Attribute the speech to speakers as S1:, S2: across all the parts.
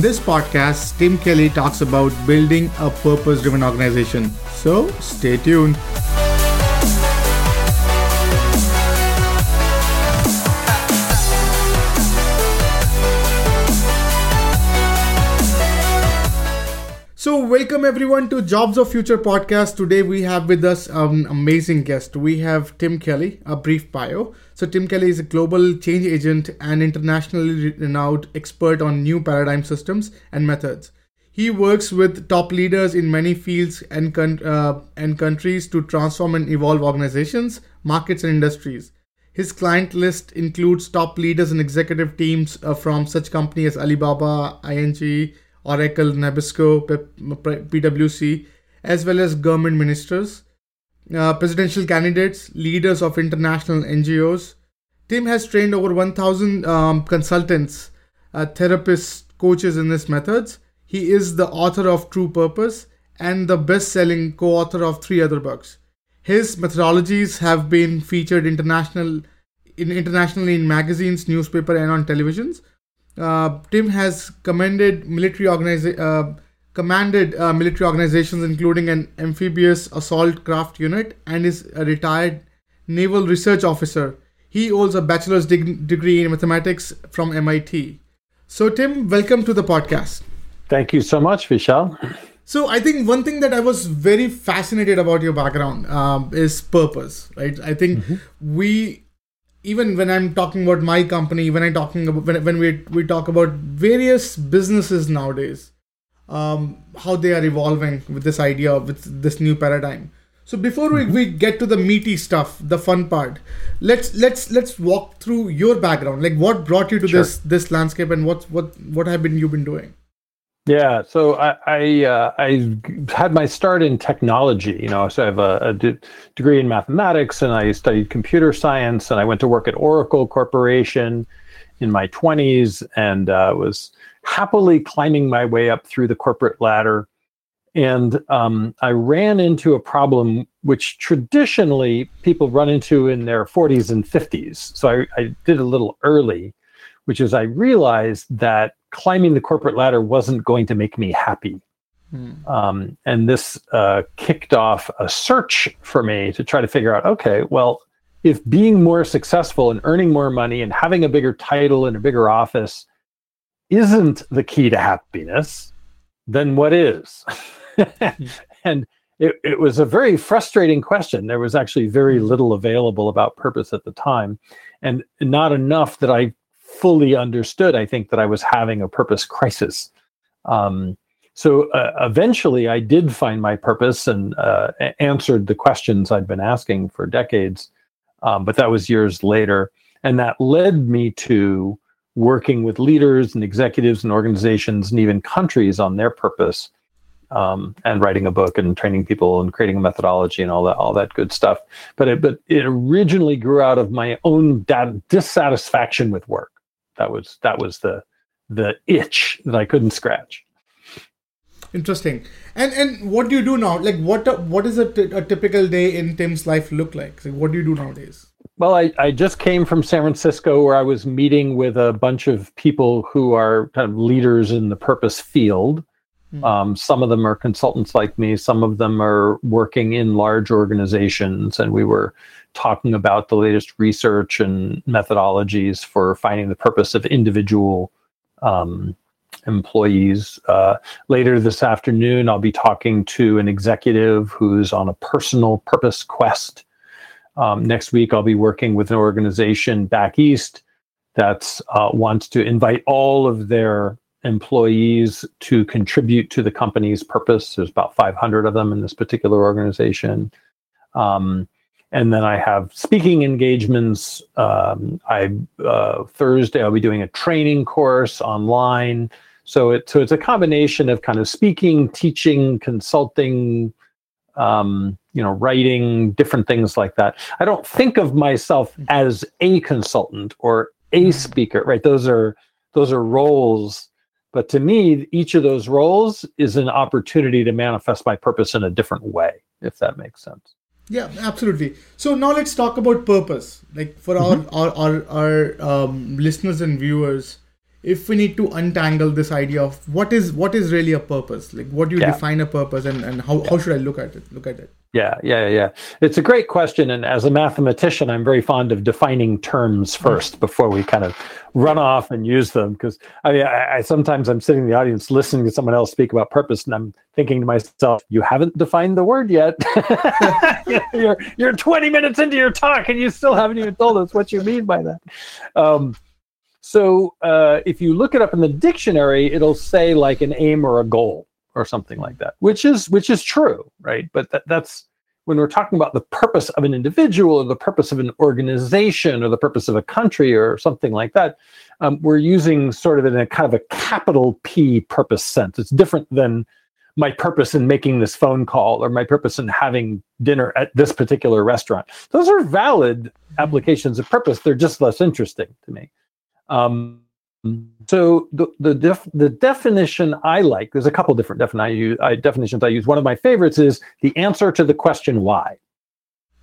S1: In this podcast, Tim Kelly talks about building a purpose driven organization. So stay tuned. So, welcome everyone to Jobs of Future podcast. Today we have with us an amazing guest. We have Tim Kelly, a brief bio. So, Tim Kelly is a global change agent and internationally renowned expert on new paradigm systems and methods. He works with top leaders in many fields and, uh, and countries to transform and evolve organizations, markets, and industries. His client list includes top leaders and executive teams uh, from such companies as Alibaba, ING, Oracle, Nabisco, PwC, as well as government ministers, uh, presidential candidates, leaders of international NGOs. Tim has trained over 1,000 um, consultants, uh, therapists, coaches in his methods. He is the author of True Purpose and the best selling co author of three other books. His methodologies have been featured international, in, internationally in magazines, newspaper, and on televisions. Uh, Tim has commended military organiza- uh, commanded uh, military organizations, including an amphibious assault craft unit, and is a retired naval research officer. He holds a bachelor's dig- degree in mathematics from MIT. So, Tim, welcome to the podcast.
S2: Thank you so much, Vishal.
S1: So, I think one thing that I was very fascinated about your background um, is purpose, right? I think mm-hmm. we even when I'm talking about my company, when I talking about when, when we we talk about various businesses nowadays, um, how they are evolving with this idea with this new paradigm. So before mm-hmm. we, we get to the meaty stuff, the fun part, let's let's let's walk through your background. Like what brought you to sure. this this landscape and what what what have been you been doing?
S2: Yeah, so I I, uh, I, had my start in technology. You know, so I have a, a de- degree in mathematics, and I studied computer science, and I went to work at Oracle Corporation in my twenties, and uh, was happily climbing my way up through the corporate ladder. And um, I ran into a problem which traditionally people run into in their 40s and 50s. So I, I did a little early, which is I realized that climbing the corporate ladder wasn't going to make me happy. Mm. Um, and this uh, kicked off a search for me to try to figure out okay, well, if being more successful and earning more money and having a bigger title and a bigger office isn't the key to happiness, then what is? and it, it was a very frustrating question. There was actually very hmm. little available about purpose at the time, and not enough that I fully understood, I think, that I was having a purpose crisis. Um, so uh, eventually, I did find my purpose and uh, answered the questions I'd been asking for decades. Um, but that was years later. And that led me to working with leaders and executives and organizations and even countries on their purpose um, and writing a book and training people and creating a methodology and all that all that good stuff. But it, but it originally grew out of my own dissatisfaction with work. That was that was the the itch that I couldn't scratch.
S1: Interesting. And and what do you do now? Like what what is a, t- a typical day in Tim's life look like? like? What do you do nowadays?
S2: Well, I, I just came from San Francisco where I was meeting with a bunch of people who are kind of leaders in the purpose field. Mm. Um, some of them are consultants like me. Some of them are working in large organizations, and we were talking about the latest research and methodologies for finding the purpose of individual um, employees. Uh, later this afternoon, I'll be talking to an executive who's on a personal purpose quest. Um, next week, I'll be working with an organization back east that uh, wants to invite all of their employees to contribute to the company's purpose. There's about 500 of them in this particular organization. Um, and then I have speaking engagements. Um, I uh, Thursday I'll be doing a training course online. So it so it's a combination of kind of speaking, teaching, consulting, um, you know, writing, different things like that. I don't think of myself as a consultant or a mm-hmm. speaker, right? Those are those are roles. But to me, each of those roles is an opportunity to manifest my purpose in a different way, if that makes sense.
S1: Yeah, absolutely. So now let's talk about purpose. Like for mm-hmm. our, our our our um, listeners and viewers, if we need to untangle this idea of what is what is really a purpose like what do you
S2: Yeah.
S1: define a purpose and, and how, how should i look at it look at it
S2: Yeah, yeah, yeah. It's a great question. And as a mathematician, I'm very fond of defining terms first before we kind of run off and use them. Because I, mean, I, I sometimes I'm sitting in the audience listening to someone else speak about purpose, and I'm thinking to myself, "You haven't defined the word yet. you're you're 20 minutes into your talk, and you still haven't even told us what you mean by that." Um, so uh, if you look it up in the dictionary, it'll say like an aim or a goal or something like that, which is which is true, right? But that, that's when we're talking about the purpose of an individual or the purpose of an organization or the purpose of a country or something like that, um, we're using sort of in a kind of a capital P purpose sense. It's different than my purpose in making this phone call or my purpose in having dinner at this particular restaurant. Those are valid applications of purpose. They're just less interesting to me. Um, so the the, def, the definition I like, there's a couple different defin- I use, I, definitions I use. One of my favorites is the answer to the question why.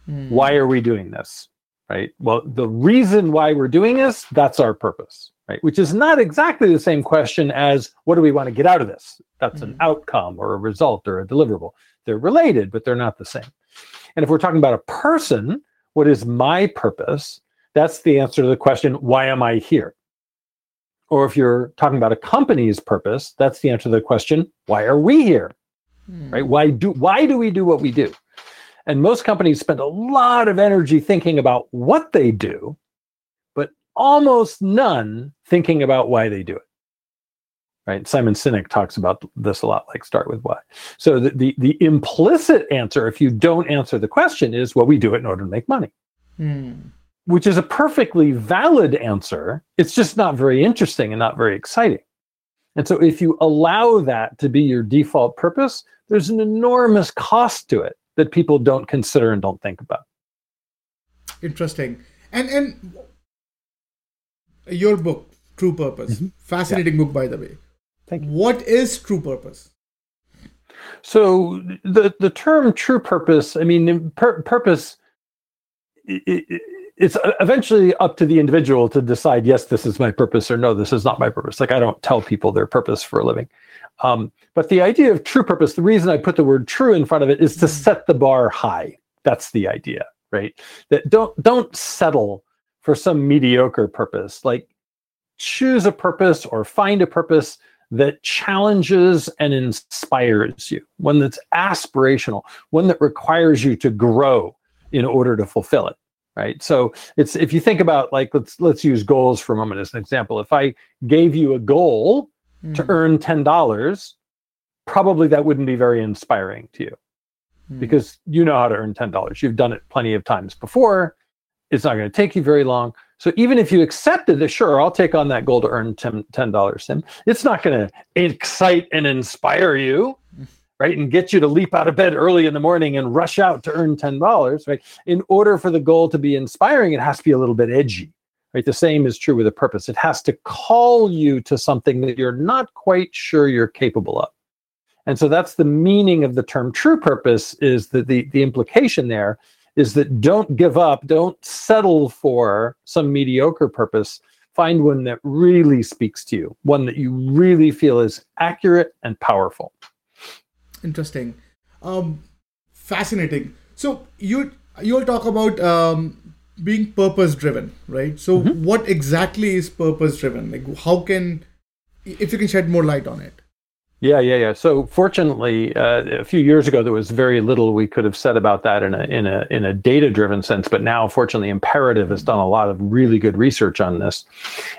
S1: Hmm.
S2: Why are we doing this? Right. Well, the reason why we're doing this, that's our purpose. Right. Which is not exactly the same question as what do we want to get out of this? That's an
S1: Mhm.
S2: outcome or a result or a deliverable. They're related, but they're not the same. And if we're talking about a person, what is my purpose? That's the answer to the question, why am I here? Or if you're talking about a company's purpose, that's the answer to the question, why are we here?
S1: Hmm.
S2: Right? Why do why do we do what we do? And most companies spend a lot of energy thinking about what they do, but almost none thinking about why they do it. Right? Simon Sinek talks about this a lot, like start with why. So the, the, the implicit answer, if you don't answer the question, is well, we do it in order to make money
S1: Hmm.
S2: Which is a perfectly valid answer. It's just not very interesting and not very exciting. And so, if you allow that to be your default purpose, there's an enormous cost to it that people don't consider and don't think about.
S1: interesting and and your book true purpose fascinating book by the way
S2: Mm-hmm. Thank you.
S1: what is true purpose
S2: So, the, the term true purpose, I mean, pur- purpose, it's eventually up to the individual to decide, yes, this is my purpose, or no, this is not my purpose. Like, I don't tell people their purpose for a living. Um, but the idea of true purpose, the reason I put the word true in front of it is to set the bar high. That's the idea, right? That don't don't settle for some mediocre purpose. Like choose a purpose or find a purpose that challenges and inspires you, one that's aspirational, one that requires you to grow in order to fulfill it. Right. So it's if you think about like let's let's use goals for a moment as an example. If I gave you a goal to
S1: Hmm.
S2: earn ten dollars, probably that wouldn't be very inspiring to you
S1: Hmm.
S2: because you know how to earn ten dollars. You've done it plenty of times before. It's not going to take you very long. So even if you accepted that, sure, I'll take on that goal to earn ten dollars, Tim. It's not going to excite and inspire you, right, and get you to leap out of bed early in the morning and rush out to earn ten dollars, right? In order for the goal to be inspiring, it has to be a little bit edgy, right? The same is true with a purpose. It has to call you to something that you're not quite sure you're capable of. And so that's the meaning of the term true purpose is that the, the implication there is that don't give up, don't settle for some mediocre purpose. Find one that really speaks to you, one that you really feel is accurate and powerful.
S1: Interesting um fascinating so you you'll talk about um being purpose driven right so
S2: Mm-hmm.
S1: what exactly is purpose driven like how can if you can shed more light on it
S2: Yeah, yeah, yeah. So fortunately, uh, a few years ago, there was very little we could have said about that in a in a in a data driven sense. But now, fortunately, Imperative has done a lot of really good research on this.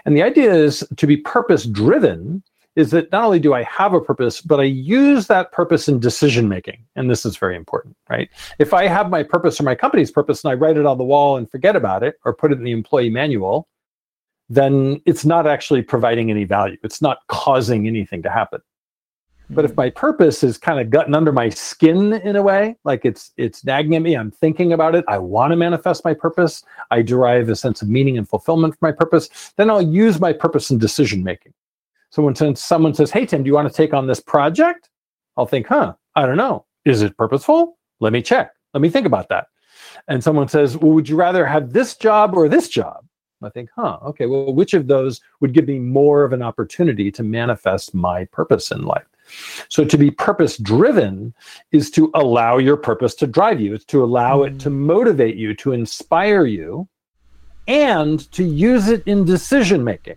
S2: And the idea is to be purpose driven is that not only do I have a purpose, but I use that purpose in decision making. And this is very important, right? If I have my purpose or my company's purpose and I write it on the wall and forget about it or put it in the employee manual, then it's not actually providing any value. It's not causing anything to happen. But if hmm. my purpose is kind of gotten under my skin in a way, like it's it's nagging at me, I'm thinking about it, I want to manifest my purpose, I derive a sense of meaning and fulfillment from my purpose, then I'll use my purpose in decision making. So when since someone says, "Hey Tim, do you want to take on this project?" I'll think, "Huh, I don't know. Is it purposeful? Let me check. Let me think about that." And someone says, "Well, would you rather have this job or this job?" I think, huh, okay, well, which of those would give me more of an opportunity to manifest my purpose in life? So to be purpose driven is to allow your purpose to drive you. It's to allow mm-hmm. it to motivate you, to inspire you, and to use it in decision making.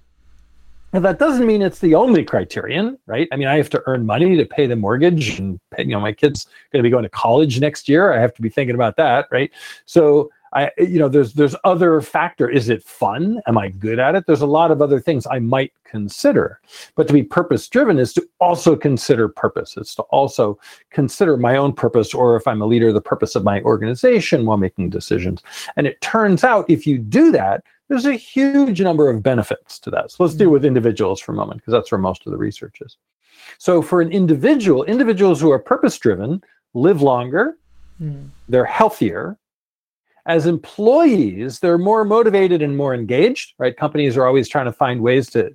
S2: And that doesn't mean it's the only criterion, right? I mean, I have to earn money to pay the mortgage, and you know, my kid's going to be going to college next year. I have to be thinking about that, right? So I, you know, there's there's other factor. Is it fun? Am I good at it? There's a lot of other things I might consider. But to be purpose driven is to also consider purpose. It's to also consider my own purpose, or if I'm a leader, the purpose of my organization while making decisions. And it turns out if you do that, there's a huge number of benefits to that. So let's deal with individuals for a moment, because that's where most of the research is. So for an individual, individuals who are purpose driven live longer, mm. they're healthier as employees, they're more motivated and more engaged, right? Companies are always trying to find ways to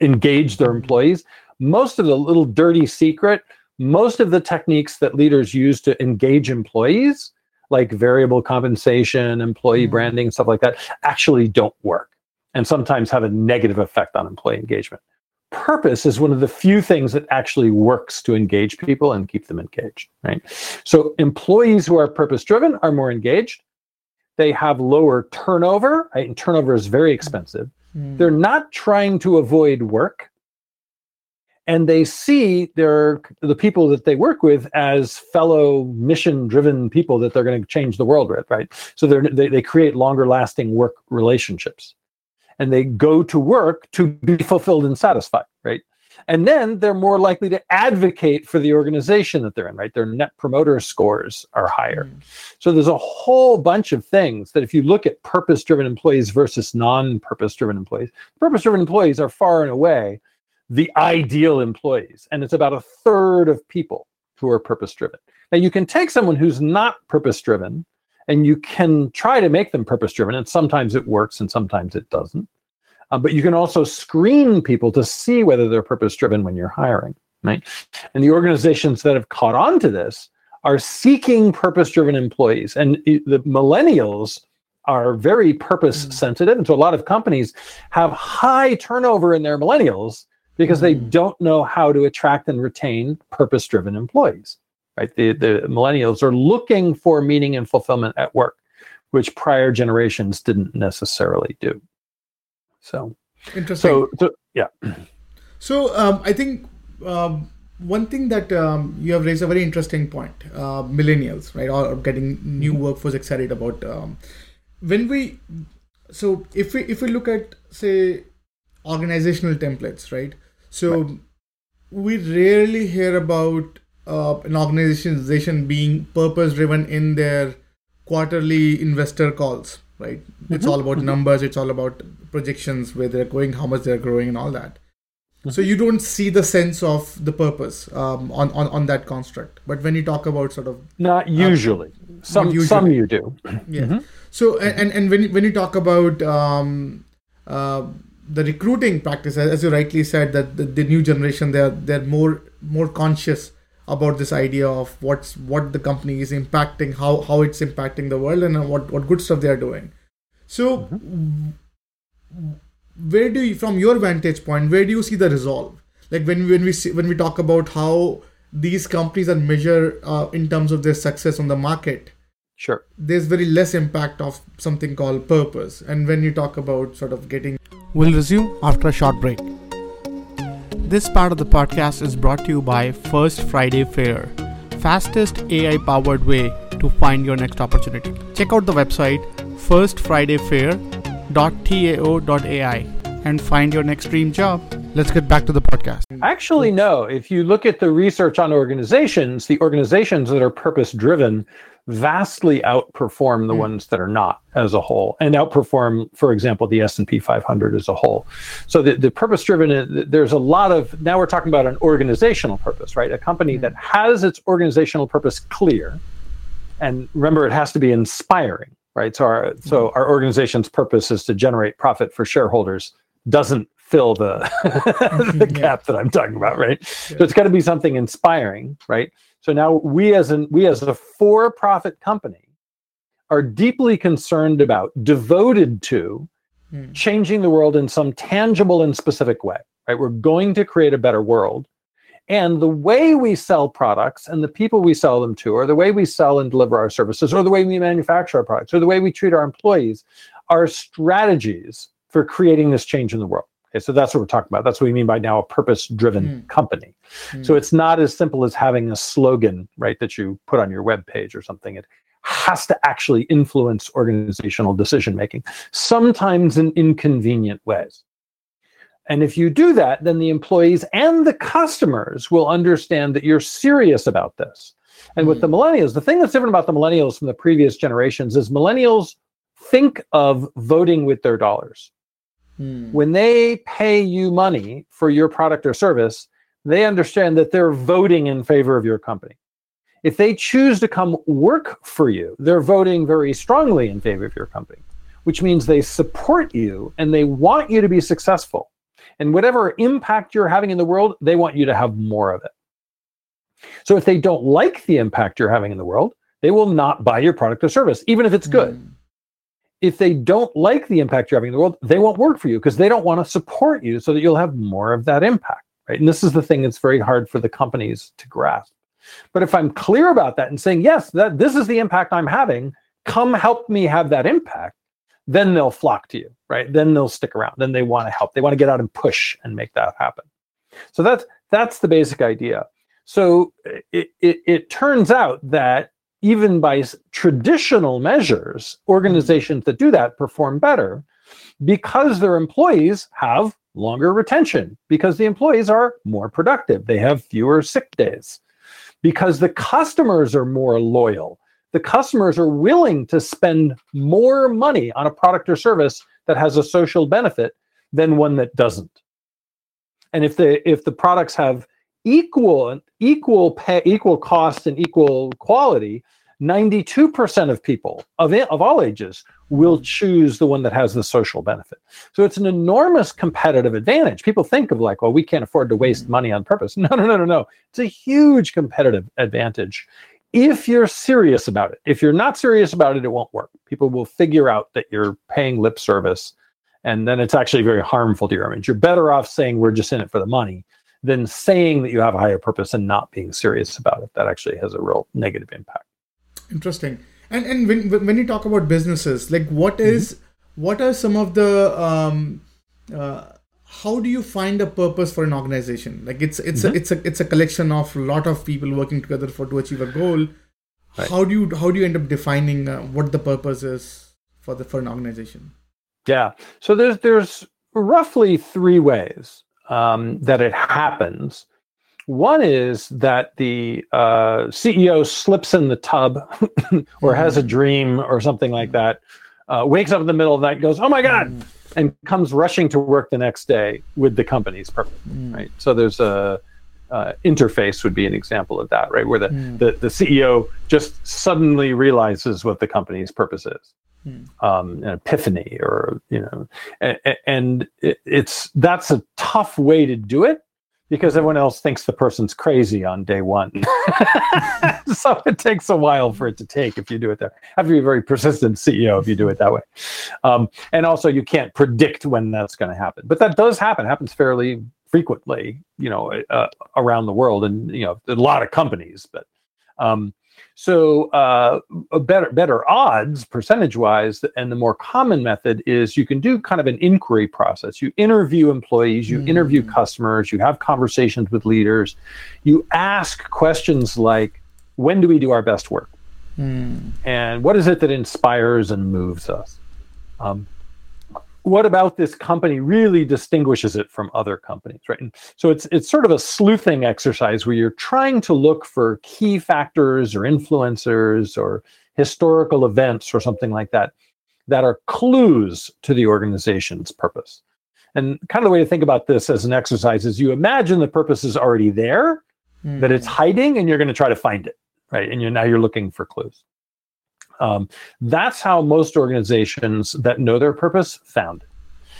S2: engage their employees. Most of the little dirty secret, most of the techniques that leaders use to engage employees, like variable compensation, employee mm-hmm. branding, stuff like that, actually don't work and sometimes have a negative effect on employee engagement. Purpose is one of the few things that actually works to engage people and keep them engaged, right? So employees who are purpose driven are more engaged they have lower turnover, right? And turnover is very expensive. Mm. They're not trying to avoid work. And they see their the people that they work with as fellow mission-driven people that they're going to change the world with, right? So they they create longer lasting work relationships. And they go to work to be fulfilled and satisfied, right? And then they're more likely to advocate for the organization that they're in, right? Their net promoter scores are higher. Mm. So there's a whole bunch of things that if you look at purpose driven employees versus non purpose driven employees, purpose driven employees are far and away the ideal employees. And it's about a third of people who are purpose driven. Now you can take someone who's not purpose driven and you can try to make them purpose driven. And sometimes it works and sometimes it doesn't. Uh, but you can also screen people to see whether they're purpose driven when you're hiring, right? And the organizations that have caught on to this are seeking purpose driven employees. And the millennials are very purpose mm. sensitive. And so a lot of companies have high turnover in their millennials because they mm. don't know how to attract and retain purpose driven employees. Right? The, the millennials are looking for meaning and fulfillment at work, which prior generations didn't necessarily do. So
S1: interesting.
S2: So, so yeah.
S1: So um, I think um, one thing that um, you have raised a very interesting point: uh, millennials, right, or, getting new mm-hmm. workforce excited about. Um, when we, so if we if we look at say organizational templates, right? So right. we rarely hear about uh, an organization being purpose driven in their quarterly investor calls right? Mm-hmm. It's all about mm-hmm. numbers, it's all about projections, where they're going, how much they're growing, and all that. Mm-hmm. So you don't see the sense of the purpose um, on, on on that construct. But when you talk about sort of
S2: not usually, um, some not usually. some you do.
S1: yeah. Mm-hmm. So and and when when you talk about um, uh, the recruiting practice, as you rightly said, that the, the new generation they're they're more more conscious about this idea of what's what the company is impacting, how how it's impacting the world, and what what good stuff they are doing. So, mm-hmm. where do you, from your vantage point, where do you see the resolve? Like when when we see, when we talk about how these companies are measured uh, in terms of their success on the market.
S2: Sure.
S1: There's very less impact of something called purpose. And when you talk about sort of getting. We'll resume after a short break. This part of the podcast is brought to you by First Friday Fair, fastest AI powered way to find your next opportunity. Check out the website firstfridayfair.tao.ai and find your next dream job. Let's get back to the podcast.
S2: Actually, no. If you look at the research on organizations, the organizations that are purpose driven vastly outperform the mm. ones that are not as a whole and outperform for example the s&p 500 as a whole so the, the purpose driven uh, there's a lot of now we're talking about an organizational purpose right a company mm. that has its organizational purpose clear and remember it has to be inspiring right so our so hmm. our organization's purpose is to generate profit for shareholders doesn't fill the the gap that i'm talking about right yeah. so it's got to be something inspiring right so now we as an we as a for-profit company are deeply concerned about, devoted to mm. changing the world in some tangible and specific way. Right? We're going to create a better world. And the way we sell products and the people we sell them to, or the way we sell and deliver our services, or the way we manufacture our products, or the way we treat our employees are strategies for creating this change in the world. Okay, so that's what we're talking about. That's what we mean by now a purpose driven mm. company. Mm. So it's not as simple as having a slogan, right, that you put on your web page or something. It has to actually influence organizational decision making, sometimes in inconvenient ways. And if you do that, then the employees and the customers will understand that you're serious about this. And mm. with the millennials, the thing that's different about the millennials from the previous generations is millennials think of voting with their dollars. Hmm. When they pay you money for your product or service, they understand that they're voting in favor of your company. If they choose to come work for you, they're voting very strongly in favor of your company, which means they support you and they want you to be successful. And whatever impact you're having in the world, they want you to have more of it. So if they don't like the impact you're having in the world, they will not buy your product or service, even if it's good. Mm if they don't like the impact you're having in the world, they won't work for you because they don't want to support you so that you'll have more of that impact. Right. And this is the thing that's very hard for the companies to grasp. But if I'm clear about that and saying, yes, that this is the impact I'm having, come help me have that impact, then they'll flock to you, right? Then they'll stick around. Then they want to help. They want to get out and push and make that happen. So that's that's the basic idea. So it, it, it turns out that even by traditional measures, organizations that do that perform better because their employees have longer retention, because the employees are more productive, they have fewer sick days, because the customers are more loyal. The customers are willing to spend more money on a product or service that has a social benefit than one that doesn't. And if the if the products have equal equal pay, equal cost and equal quality, 92% of people of, of all ages will choose the one that has the social benefit. So it's an enormous competitive advantage. People think of like, well, we can't afford to waste mm-hmm. money on purpose. No, no, no, no, no. It's a huge competitive advantage if you're serious about it. If you're not serious about it, it won't work. People will figure out that you're paying lip service and then it's actually very harmful to your image. You're better off saying we're just in it for the money than saying that you have a higher purpose and not being serious about it. That actually has a real negative impact.
S1: Interesting. And and when when you talk about businesses, like what mm-hmm. mm-hmm. what are some of the um, uh, how do you find a purpose for an organization? Like it's it's mm-hmm. a, it's a it's a collection of a lot of people working together for to achieve a goal. Right. How do you how do you end up defining uh, what the purpose is for the for an organization?
S2: Yeah. So there's there's roughly three ways um, that it happens. One is that the uh, CEO slips in the tub or has a mm. dream or something like that, uh, wakes up in the middle of the night, goes, "Oh my God!" Mm. and comes rushing to work the next day with the company's purpose. Mm. Right. So there's a uh, interface would be an example of that, right? Where the, mm. the, the CEO just suddenly realizes what the company's purpose is. Mm. Um, an epiphany or you know and, and it, it's that's a tough way to do it because everyone else thinks the person's crazy on day one. so it takes a while for it to take if you do it there. Have to be a very persistent CEO if you do it that way. Um, and also, you can't predict when that's going to happen, but that does happen. It happens fairly frequently, you know, uh, around the world, and you know, a lot of companies. But um, so uh, better better odds percentage wise, and the more common method is you can do kind of an inquiry process. You interview employees, you mm. interview customers, you have conversations with leaders, you ask questions like, "When do we do our best work?" Mm. And what is it that inspires and moves us? Um, what about this company really distinguishes it from other companies, right? And so it's it's sort of a sleuthing exercise where you're trying to look for key factors or influencers or historical events or something like that that are clues to the organization's purpose. And kind of the way to think about this as an exercise is you imagine the purpose is already there, mm. that it's hmm. hiding, and you're going to try to find it, right? And you're now you're looking for clues. Um, that's how most organizations that know their purpose found it.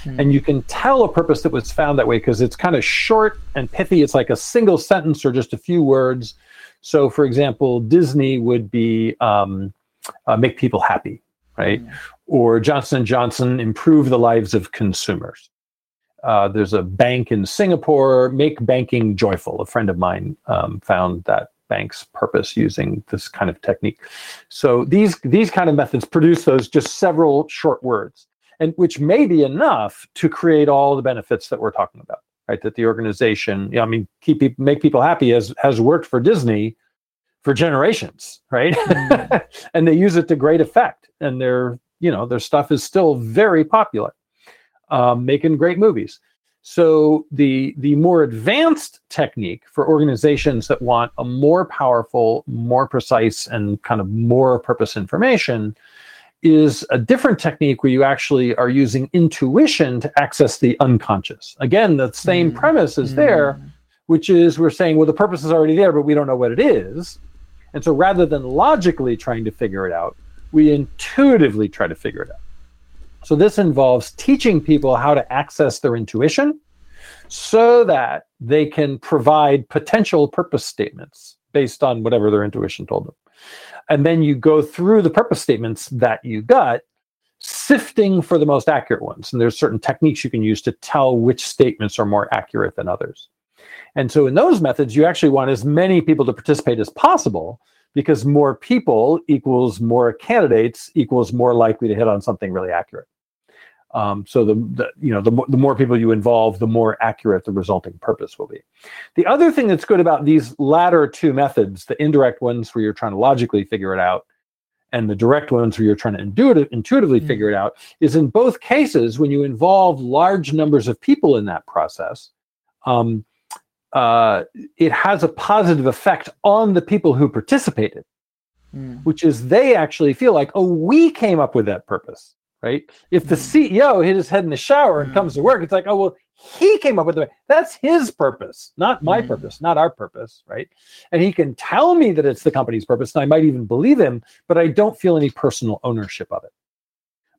S2: Mm. And you can tell a purpose that was found that way because it's kind of short and pithy. It's like a single sentence or just a few words. So, for example, Disney would be um, uh, make people happy, right? Mm. Or Johnson Johnson improve the lives of consumers. Uh, there's a bank in Singapore, make banking joyful. A friend of mine um, found that bank's purpose using this kind of technique. So these these kind of methods produce those just several short words, and which may be enough to create all the benefits that we're talking about. Right, that the organization, you know, I mean, keep people, make people happy has has worked for Disney for generations, right? Mm-hmm. and they use it to great effect, and their you know their stuff is still very popular, um, making great movies. So the the more advanced technique for organizations that want a more powerful, more precise, and kind of more purpose information is a different technique where you actually are using intuition to access the unconscious. Again, the same mm. premise is mm. there, which is we're saying, well, the purpose is already there, but we don't know what it is. And so rather than logically trying to figure it out, we intuitively try to figure it out. So this involves teaching people how to access their intuition so that they can provide potential purpose statements based on whatever their intuition told them. And then you go through the purpose statements that you got, sifting for the most accurate ones. And there's certain techniques you can use to tell which statements are more accurate than others. And so in those methods, you actually want as many people to participate as possible because more people equals more candidates equals more likely to hit on something really accurate. Um, so the, the, you know the, the more people you involve, the more accurate the resulting purpose will be. The other thing that's good about these latter two methods, the indirect ones where you're trying to logically figure it out, and the direct ones where you're trying to intuitive, intuitively mm. figure it out, is in both cases when you involve large numbers of people in that process, um, uh, it has a positive effect on the people who participated, mm. which is they actually feel like, oh, we came up with that purpose right? If the mm. CEO hit his head in the shower and comes to work, it's like, oh well, he came up with it. That's his purpose, not my mm. purpose, not our purpose, right? And he can tell me that it's the company's purpose, and I might even believe him, but I don't feel any personal ownership of it.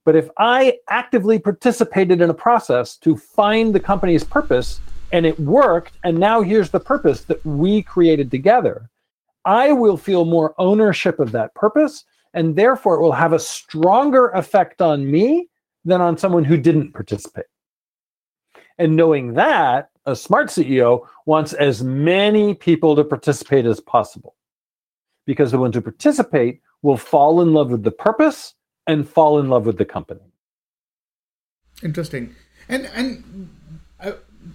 S2: But if I actively participated in a process to find the company's purpose and it worked, and now here's the purpose that we created together, I will feel more ownership of that purpose and therefore it will have a stronger effect on me than on someone who didn't participate. And knowing that, a smart CEO wants as many people to participate as possible because the ones who participate will fall in love with the purpose and fall in love with the company.
S1: Interesting. And and I,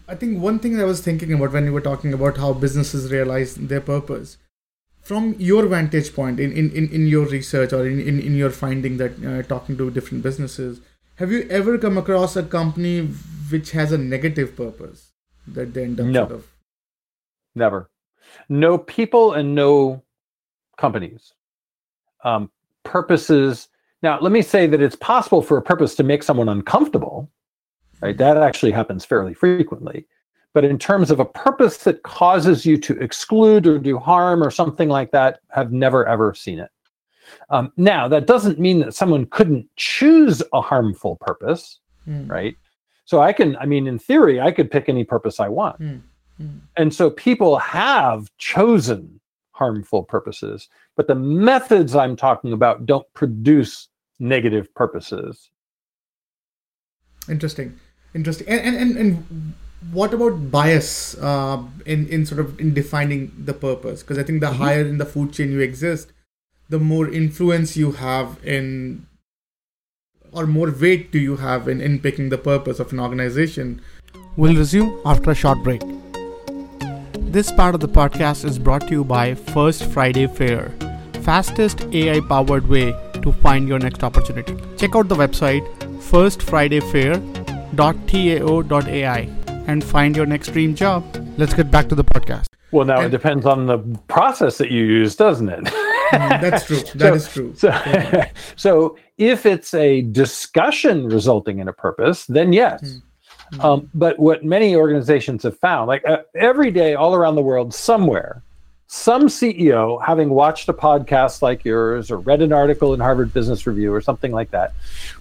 S1: I think one thing I was thinking about when you were talking about how businesses realize their purpose from your vantage point in, in, in, in your research or in, in, in your finding that uh, talking to different businesses have you ever come across a company which has a negative purpose that they end up
S2: no.
S1: Sort of...
S2: never no people and no companies um, purposes now let me say that it's possible for a purpose to make someone uncomfortable right that actually happens fairly frequently but in terms of a purpose that causes you to exclude or do harm or something like that, have never ever seen it. Um, now, that doesn't mean that someone couldn't choose a harmful purpose, mm. right? So I can, I mean, in theory, I could pick any purpose I want. Mm. Mm. And so people have chosen harmful purposes, but the methods I'm talking about don't produce negative purposes.
S1: Interesting. Interesting. And, and, and, what about bias uh, in in sort of in defining the purpose? Because I think the mm-hmm. higher in the food chain you exist, the more influence you have in, or more weight do you have in in picking the purpose of an organization. We'll resume after a short break. This part of the podcast is brought to you by First Friday Fair, fastest AI powered way to find your next opportunity. Check out the website firstfridayfair.tao.ai and find your next dream job. Let's get back to the podcast.
S2: Well, now and, it depends on the process that you use, doesn't it?
S1: Mm, that's true. That so, is true.
S2: So, yeah. so, if it's a discussion resulting in a purpose, then yes. Mm-hmm. Um, but what many organizations have found, like uh, every day all around the world, somewhere, some CEO, having watched a podcast like yours or read an article in Harvard Business Review or something like that,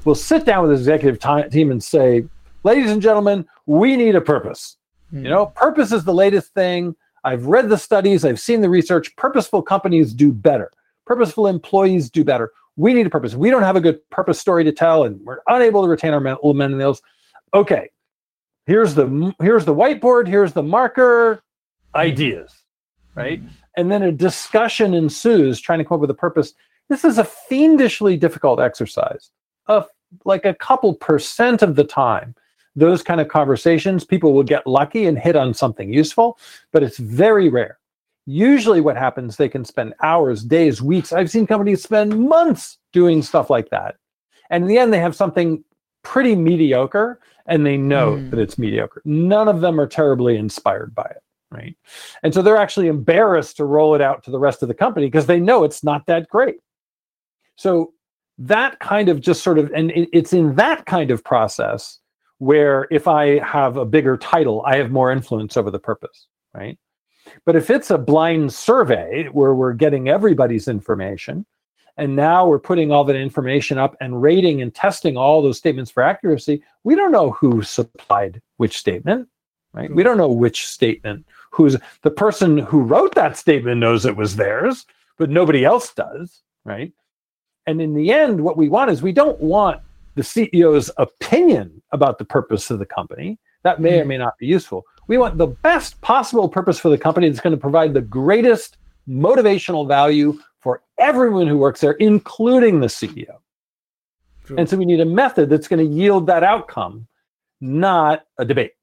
S2: will sit down with his executive t- team and say, ladies and gentlemen, we need a purpose. Mm. You hmm. know, purpose is the latest thing. I've read the studies, I've seen the research. Purposeful companies do better. Purposeful employees do better. we need a purpose. We don't have a good purpose story to tell, and we're unable to retain our millennials. Okay, here's the here's the whiteboard. Here's the marker. Ideas, right? Mm-hmm. And then a discussion ensues, trying to come up with a purpose. This is a fiendishly difficult exercise. Of like a couple percent of the time, those kind of conversations, people will get lucky and hit on something useful, but it's very rare. Usually, what happens, they can spend hours, days, weeks. I've seen companies spend months doing stuff like that. And in the end, they have something pretty mediocre and they know mm. that it's mediocre. None of them are terribly inspired by it. Right. And so they're actually embarrassed to roll it out to the rest of the company because they know it's not that great. So that kind of just sort of, and it's in that kind of process where if I have a bigger title, I have more influence over the purpose. Right. But if it's a blind survey where we're getting everybody's information, and now we're putting all that information up and rating and testing all those statements for accuracy, we don't know who supplied which statement, right? We hmm. don't know which statement who's the person who wrote that statement knows it was theirs, but nobody else does, right? And in the end, what we want is we don't want the CEO's opinion about the purpose of the company. That may or hmm. may not be useful. We want the best possible purpose for the company that's going to provide the greatest motivational value for everyone who works there, including the CEO. True. And so we need a method that's going to yield that outcome, not a debate.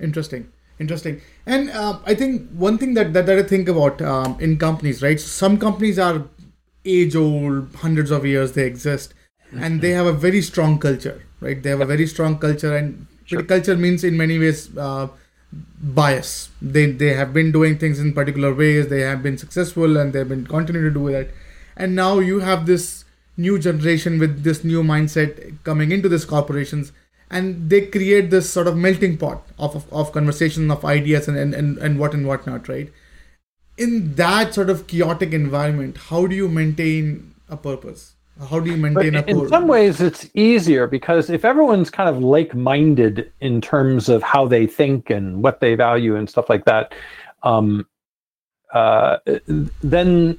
S1: Interesting. Interesting. And uh, I think one thing that, that, that I think about um, in companies, right? Some companies are age old, hundreds of years they exist, and they have a very strong culture, right? They have a very strong culture, and Sure. Culture means in many ways uh, bias. They they have been doing things in particular ways. They have been successful and they've been continuing to do that. And now you have this new generation with this new mindset coming into these corporations and they create this sort of melting pot of, of, of conversation of ideas and, and, and, and what and what not right in that sort of chaotic environment how do you maintain a purpose how do you maintain
S2: but
S1: a
S2: in some ways it's easier because if everyone's kind of like-minded in terms of how they think and what they value and stuff like that um, uh, then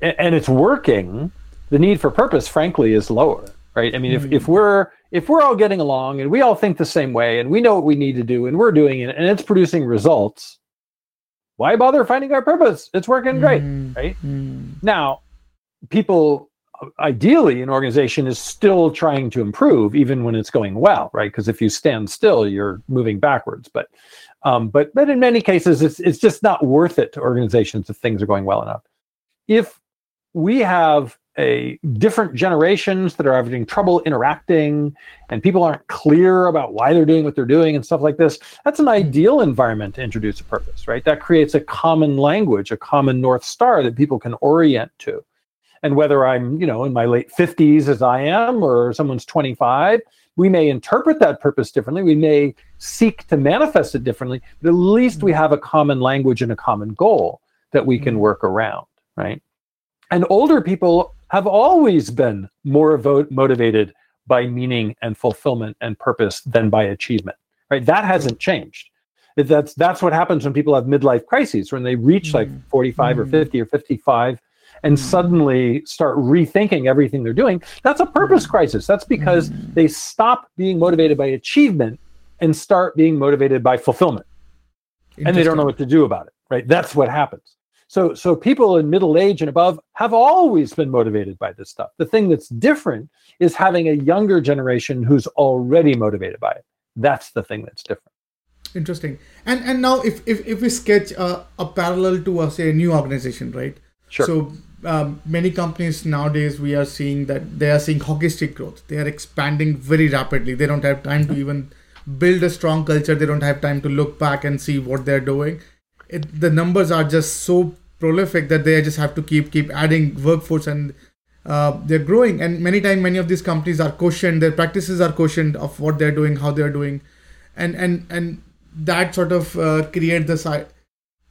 S2: and it's working the need for purpose frankly is lower right i mean mm-hmm. if, if hmm. we're if we're all getting along and we all think the same way and we know what we need to do and we're doing it and it's producing results why bother finding our purpose it's working great mm-hmm. right mm-hmm. now people ideally an organization is still trying to improve even when it's going well right? Because if you stand still you're moving backwards. But um, but but in many cases it's it's just not worth it to organizations if things are going well enough. If we have a different generations that are having trouble interacting and people aren't clear about why they're doing what they're doing and stuff like this that's an ideal environment to introduce a purpose right? That creates a common language a common north star that people can orient to and whether I'm, you know, in my late 50s as I am or someone's 25, we may interpret that purpose differently. We may seek to manifest it differently, but at least we have a common language and a common goal that we can mm-hmm. work around, right? And older people have always been more vo- motivated by meaning and fulfillment and purpose than by achievement, right? That hasn't changed. That's that's what happens when people have midlife crises when they reach like mm-hmm. 45 mm. or 50 or 55 and mm-hmm. suddenly start rethinking everything they're doing, that's a purpose mm-hmm. crisis. That's because mm-hmm. they stop being motivated by achievement and start being motivated by fulfillment. And they don't know what to do about it, right? That's what happens. So so people in middle age and above have always been motivated by this stuff. The thing that's different is having a younger generation who's already motivated by it. That's the thing that's different.
S1: Interesting. And and now if if, if we sketch a, a parallel to a, say a new organization, right?
S2: Sure.
S1: So um, many companies nowadays we are seeing that they are seeing hockey stick growth. They are expanding very rapidly. They don't have time to even build a strong culture. They don't have time to look back and see what they're doing. It, the numbers are just so prolific that they just have to keep keep adding workforce and uh, they're growing. And many times, many of these companies are questioned. Their practices are questioned of what they're doing, how they're doing, and and and that sort of uh, create the side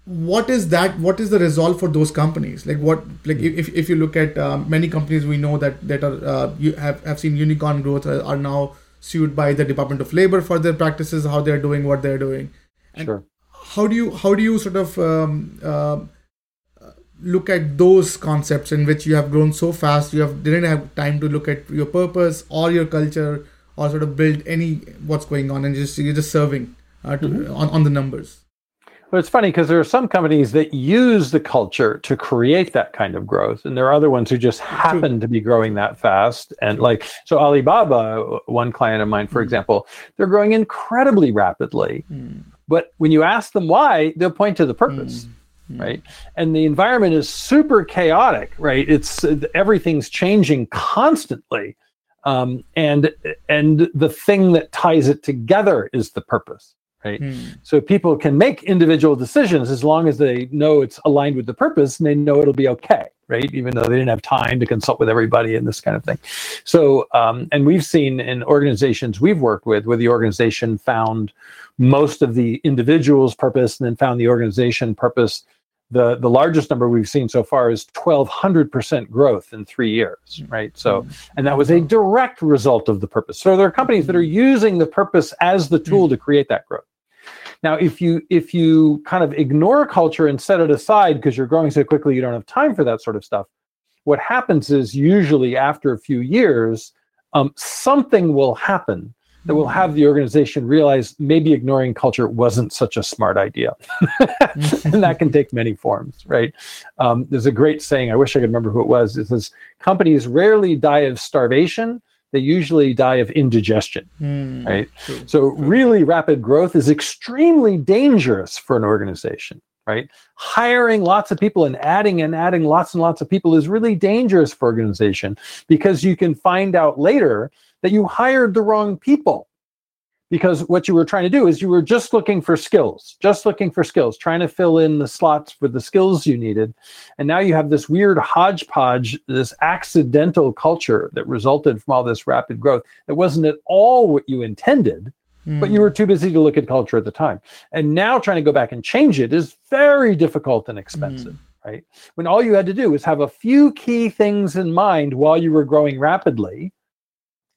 S1: what is that what is the result for those companies? Like what like if, if you look at um, many companies we know that that are uh, you have, have seen unicorn growth uh, are now sued by the department of labor for their practices how they're doing what they're doing.
S2: And sure.
S1: how do you how do you sort of um, uh, look at those concepts in which you have grown so fast you have didn't have time to look at your purpose or your culture or sort of build any what's going on and just you're just serving uh, to, mm-hmm. on, on the numbers
S2: well, it's funny because there are some companies that use the culture to create that kind of growth, and there are other ones who just happen to be growing that fast. And like, so Alibaba, one client of mine, for mm. example, they're growing incredibly rapidly. Mm. But when you ask them why, they'll point to the purpose. Mm. Mm. Right. And the environment is super chaotic, right? It's uh, everything's changing constantly. Um, and and the thing that ties it together is the purpose right? Mm. So people can make individual decisions as long as they know it's aligned with the purpose and they know it'll be okay, right? Even though they didn't have time to consult with everybody and this kind of thing. So, um, and we've seen in organizations we've worked with where the organization found most of the individual's purpose and then found the organization purpose. The, the largest number we've seen so far is 1200% growth in three years, right? So, hmm. and that was a direct result of the purpose. So there are companies that are using the purpose as the tool hmm. to create that growth. Now, if you if you kind of ignore culture and set it aside because you're growing so quickly you don't have time for that sort of stuff, what happens is usually after a few years, um, something will happen that will have the organization realize maybe ignoring culture wasn't such a smart idea. and that can take many forms, right? Um, there's a great saying, I wish I could remember who it was. It says, companies rarely die of starvation, they usually die of indigestion, mm, right? True, so, true. really rapid growth is extremely dangerous for an organization, right? Hiring lots of people and adding and adding lots and lots of people is really dangerous for organization because you can find out later that you hired the wrong people because what you were trying to do is you were just looking for skills, just looking for skills, trying to fill in the slots for the skills you needed. And now you have this weird hodgepodge, this accidental culture that resulted from all this rapid growth. It wasn't at all what you intended, mm. but you were too busy to look at culture at the time. And now trying to go back and change it is very difficult and expensive. Mm. Right. When all you had to do was have a few key things in mind while you were growing rapidly,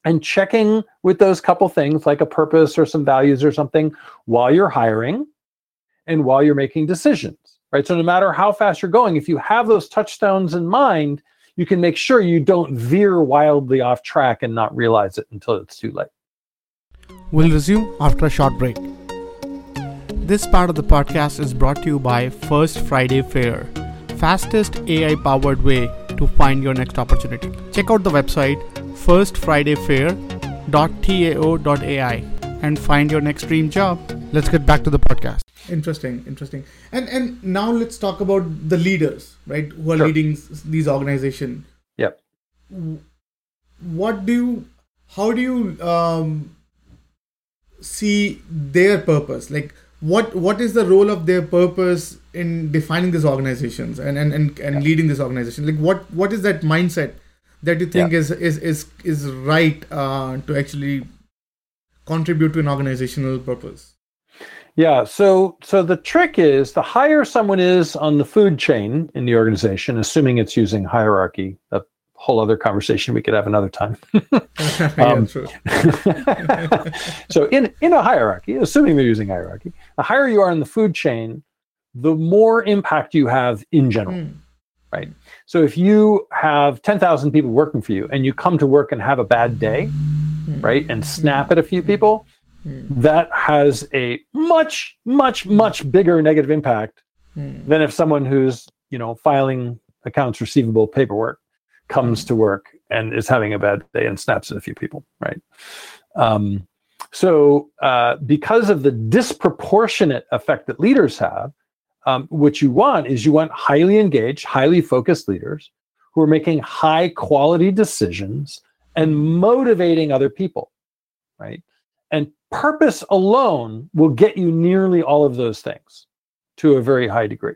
S2: and checking with those couple things like a purpose or some values or something while you're hiring and while you're making decisions right? So no matter how fast you're going if you have those touchstones in mind you can make sure you don't veer wildly off track and not realize it until it's too late.
S1: We'll resume after a short break. This part of the podcast is brought to you by first friday fair fastest ai powered way to find your next opportunity check out the website firstfridayfair.tao.ai and find your next dream job. Let's get back to the podcast. Interesting, interesting. And and now let's talk about the leaders, right? Who are sure. leading these organizations.
S2: Yep.
S1: What do you how do you um, see their purpose? Like what what is the role of their purpose in defining these organizations and and, and, and yeah. leading this organization? Like what what is that mindset that you think yeah. is is is is right uh, to actually contribute to an organizational purpose
S2: yeah so so the trick is the higher someone is on the food chain in the organization assuming it's using hierarchy a whole other conversation we could have another time. Um, so in in a hierarchy assuming they're using hierarchy the higher you are in the food chain the more impact you have in general mm. right? So if you have 10,000 people working for you and you come to work and have a bad day, mm-hmm. right, and snap at a few people, mm-hmm. that has a much, much, much bigger negative impact than if someone who's, you know, filing accounts receivable paperwork comes to work and is having a bad day and snaps at a few people, right? Um, so, uh, because of the disproportionate effect that leaders have, um, what you want is you want highly engaged, highly focused leaders who are making high quality decisions and motivating other people, right? And purpose alone will get you nearly all of those things to a very high degree.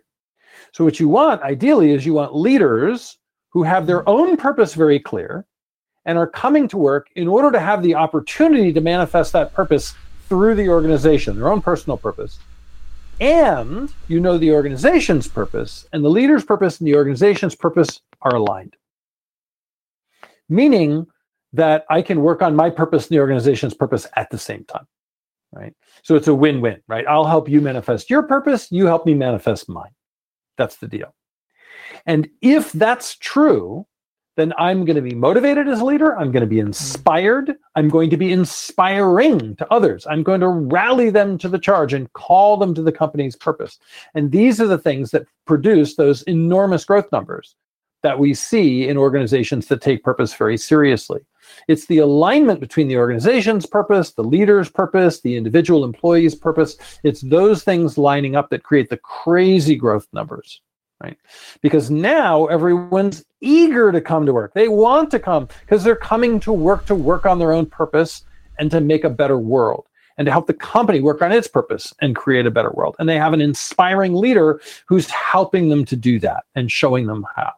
S2: So, what you want ideally is you want leaders who have their own purpose very clear and are coming to work in order to have the opportunity to manifest that purpose through the organization, their own personal purpose, and you know the organization's purpose, and the leader's purpose and the organization's purpose are aligned. Meaning that I can work on my purpose and the organization's purpose at the same time, right? So it's a win win, right? I'll help you manifest your purpose, you help me manifest mine. That's the deal. And if that's true, then I'm going to be motivated as a leader. I'm going to be mm-hmm. inspired. I'm going to be inspiring to others. I'm going to rally them to the charge and call them to the company's purpose. And these are the things that produce those enormous growth numbers that we see in organizations that take purpose very seriously. It's the alignment between the organization's purpose, the leader's purpose, the individual employee's purpose. It's those things lining up that create the crazy growth numbers right? Because now everyone's eager to come to work. They want to come because they're coming to work to work on their own purpose and to make a better world and to help the company work on its purpose and create a better world. And they have an inspiring leader who's helping them to do that and showing them how,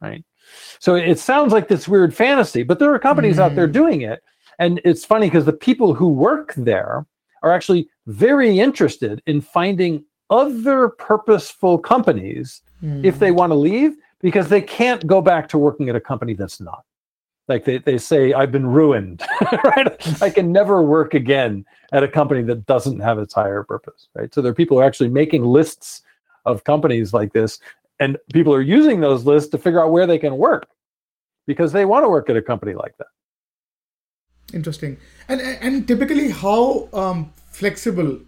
S2: right? So it sounds like this weird fantasy, but there are companies mm. out there mm. doing it. And it's funny because the people who work there are actually very interested in finding other purposeful companies mm. if they want to leave because they can't go back to working at a company that's not. Like they, they say, I've been ruined, right? I can never work again at a company that doesn't have its higher purpose, right? So there are people who are actually making lists of companies like this, and people are using those lists to figure out where they can work because they want to work at a company like that.
S1: Interesting. And and typically, how um, flexible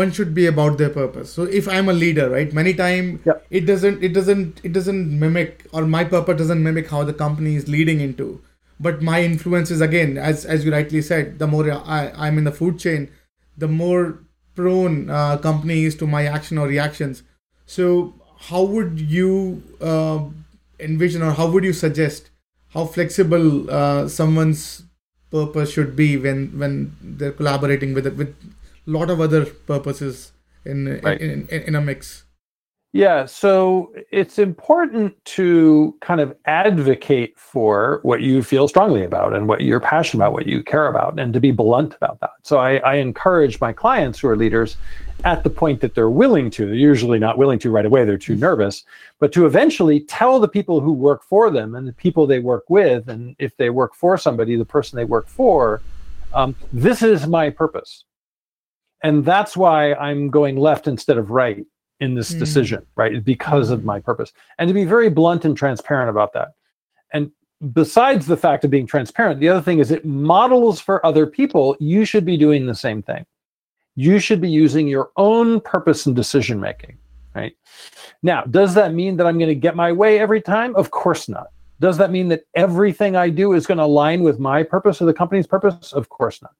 S1: one should be about their purpose. So if i'm a leader right many time it doesn't it doesn't it doesn't mimic or my purpose doesn't mimic how the company is leading into. But my influence is again as as you rightly said the more I, i'm in the food chain the more prone uh, company is to my action or reactions. So how would you uh, envision or how would you suggest how flexible uh, someone's purpose should be when when they're collaborating with it with lot of other purposes in, right. in, in, in a mix.
S2: Yeah, so it's important to kind of advocate for what you feel strongly about and what you're passionate about, what you care about, and to be blunt about that. So I, I, encourage my clients who are leaders at the point that they're willing to, they're usually not willing to right away, they're too nervous, but to eventually tell the people who work for them and the people they work with, and if they work for somebody, the person they work for, um, this is my purpose and that's why i'm going left instead of right in this mm. decision right because of hmm. my purpose. And to be very blunt and transparent about that. And besides the fact of being transparent the other thing is it models for other people you should be doing the same thing. You should be using your own purpose and decision making right? Now does that mean that i'm going to get my way every time? Of course not. Does that mean that everything i do is going to align with my purpose or the company's purpose? Of course not.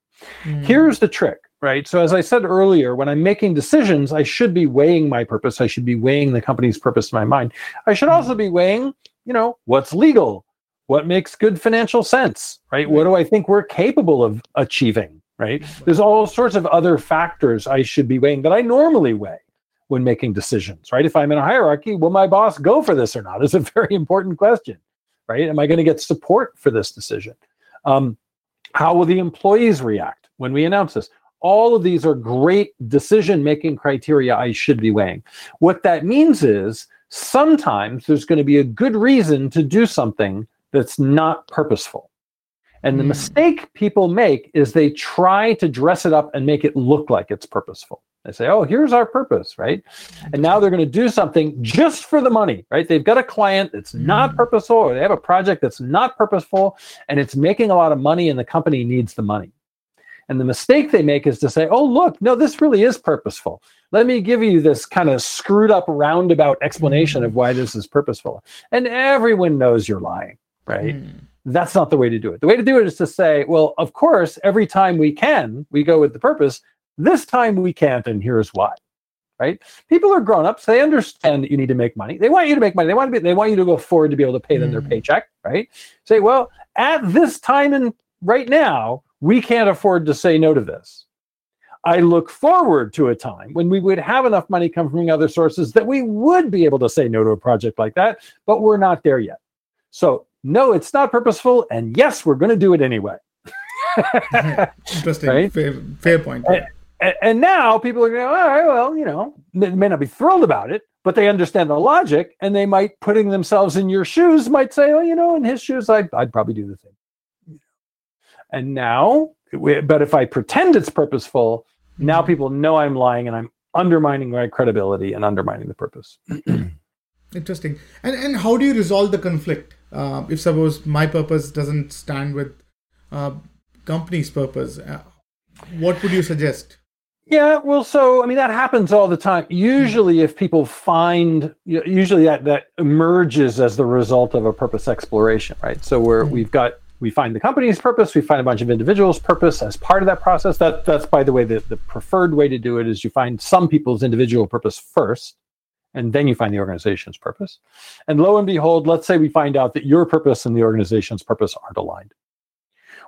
S2: Mm. here's the trick right? So, as I said earlier, when I'm making decisions, I should be weighing my purpose. I should be weighing the company's purpose in my mind. I should also be weighing, you know, what's legal, what makes good financial sense, right? What do I think we're capable of achieving, right? There's all sorts of other factors I should be weighing that I normally weigh when making decisions, right? If I'm in a hierarchy, will my boss go for this or not? Is a very important question, right? Am I going to get support for this decision? Um, how will the employees react when we announce this? All of these are great decision making criteria I should be weighing. What that means is sometimes there's going to be a good reason to do something that's not purposeful. And the mm. mistake people make is they try to dress it up and make it look like it's purposeful. They say, oh, here's our purpose, right? And now they're going to do something just for the money, right? They've got a client that's not purposeful, or they have a project that's not purposeful, and it's making a lot of money, and the company needs the money. And the mistake they make is to say, oh, look, no, this really is purposeful. Let me give you this kind of screwed up roundabout explanation of why this is purposeful. And everyone knows you're lying, right? Mm. That's not the way to do it. The way to do it is to say, well, of course, every time we can, we go with the purpose. This time we can't, and here's why. Right? People are grown-ups. They understand that you need to make money. They want you to make money. They want to be, they want you to go forward to be able to pay them mm. their paycheck, right? Say, well, at this time and right now, we can't afford to say no to this. I look forward to a time when we would have enough money come from other sources that we would be able to say no to a project like that, but we're not there yet. So, no, it's not purposeful. And yes, we're going to do it anyway.
S1: Interesting. Right? Fair, fair, point.
S2: And, and, now people are going, all right, well, you know, they may not be thrilled about it, but they understand the logic and they might, putting themselves in your shoes, might say, oh, you know, in his shoes, I'd, I'd probably do the same. And now, but if I pretend it's purposeful, now mm-hmm. people know I'm lying and I'm undermining my credibility and undermining the purpose.
S1: Interesting. And and how do you resolve the conflict? Uh, if suppose my purpose doesn't stand with uh, company's purpose, uh, what would you suggest?
S2: Yeah, well, so I mean that happens all the time. Usually, if people find, usually that that emerges as the result of a purpose exploration, right? So where mm-hmm. we've got we find the company's purpose, we find a bunch of individuals' purpose as part of that process. That that's by the way the, the preferred way to do it is you find some people's individual purpose first, and then you find the organization's purpose. And lo and behold, let's say we find out that your purpose and the organization's purpose aren't aligned.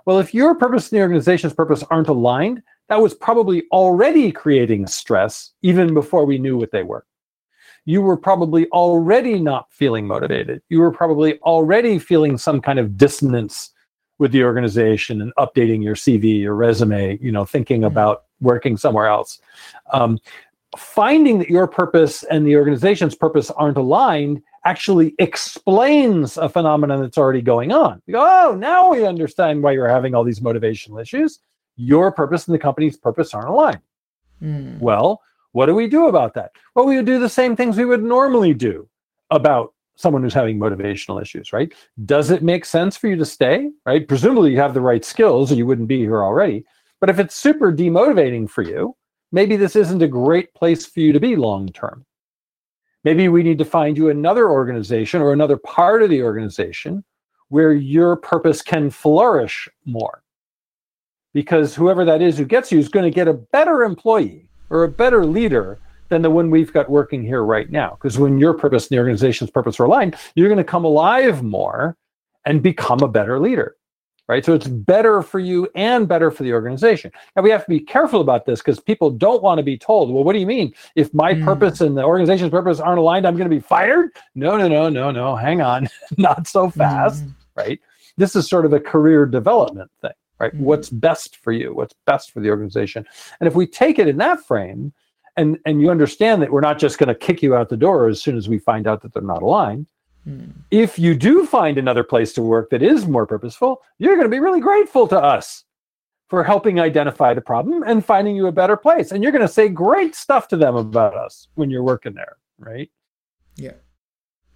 S2: Well, if your purpose and the organization's purpose aren't aligned, that was probably already creating stress even before we knew what they were. You were probably already not feeling motivated. You were probably already feeling some kind of dissonance with the organization and updating your CV, your resume, you know, thinking mm-hmm. about working somewhere else. Um, finding that your purpose and the organization's purpose aren't aligned actually explains a phenomenon that's already going on. You go, oh, now we understand why you're having all these motivational issues. Your purpose and the company's purpose aren't aligned. Mm. Well, what do we do about that? Well, we would do the same things we would normally do about someone who's having motivational issues, right? Does it make sense for you to stay, right? Presumably you have the right skills or you wouldn't be here already. But if it's super demotivating for you, maybe this isn't a great place for you to be long term. Maybe we need to find you another organization or another part of the organization where your purpose can flourish more. Because whoever that is who gets you is going to get a better employee or a better leader than the one we've got working here right now. Because when your purpose and the organization's purpose are aligned, you're going to come alive more and become a better leader right? So it's better for you and better for the organization. And we have to be careful about this because people don't want to be told, well, what do you mean? If my mm. purpose and the organization's purpose aren't aligned, I'm going to be fired? No, no, no, no, no. Hang on. Not so fast, mm. right? This is sort of a career development thing, right? Mm. What's best for you? What's best for the organization? And if we take it in that frame, and and you understand that we're not just going to kick you out the door as soon as we find out that they're not aligned, Hmm. If you do find another place to work that is more purposeful, you're going to be really grateful to us for helping identify the problem and finding you a better place. And you're going to say great stuff to them about us when you're working there, right?
S1: Yeah.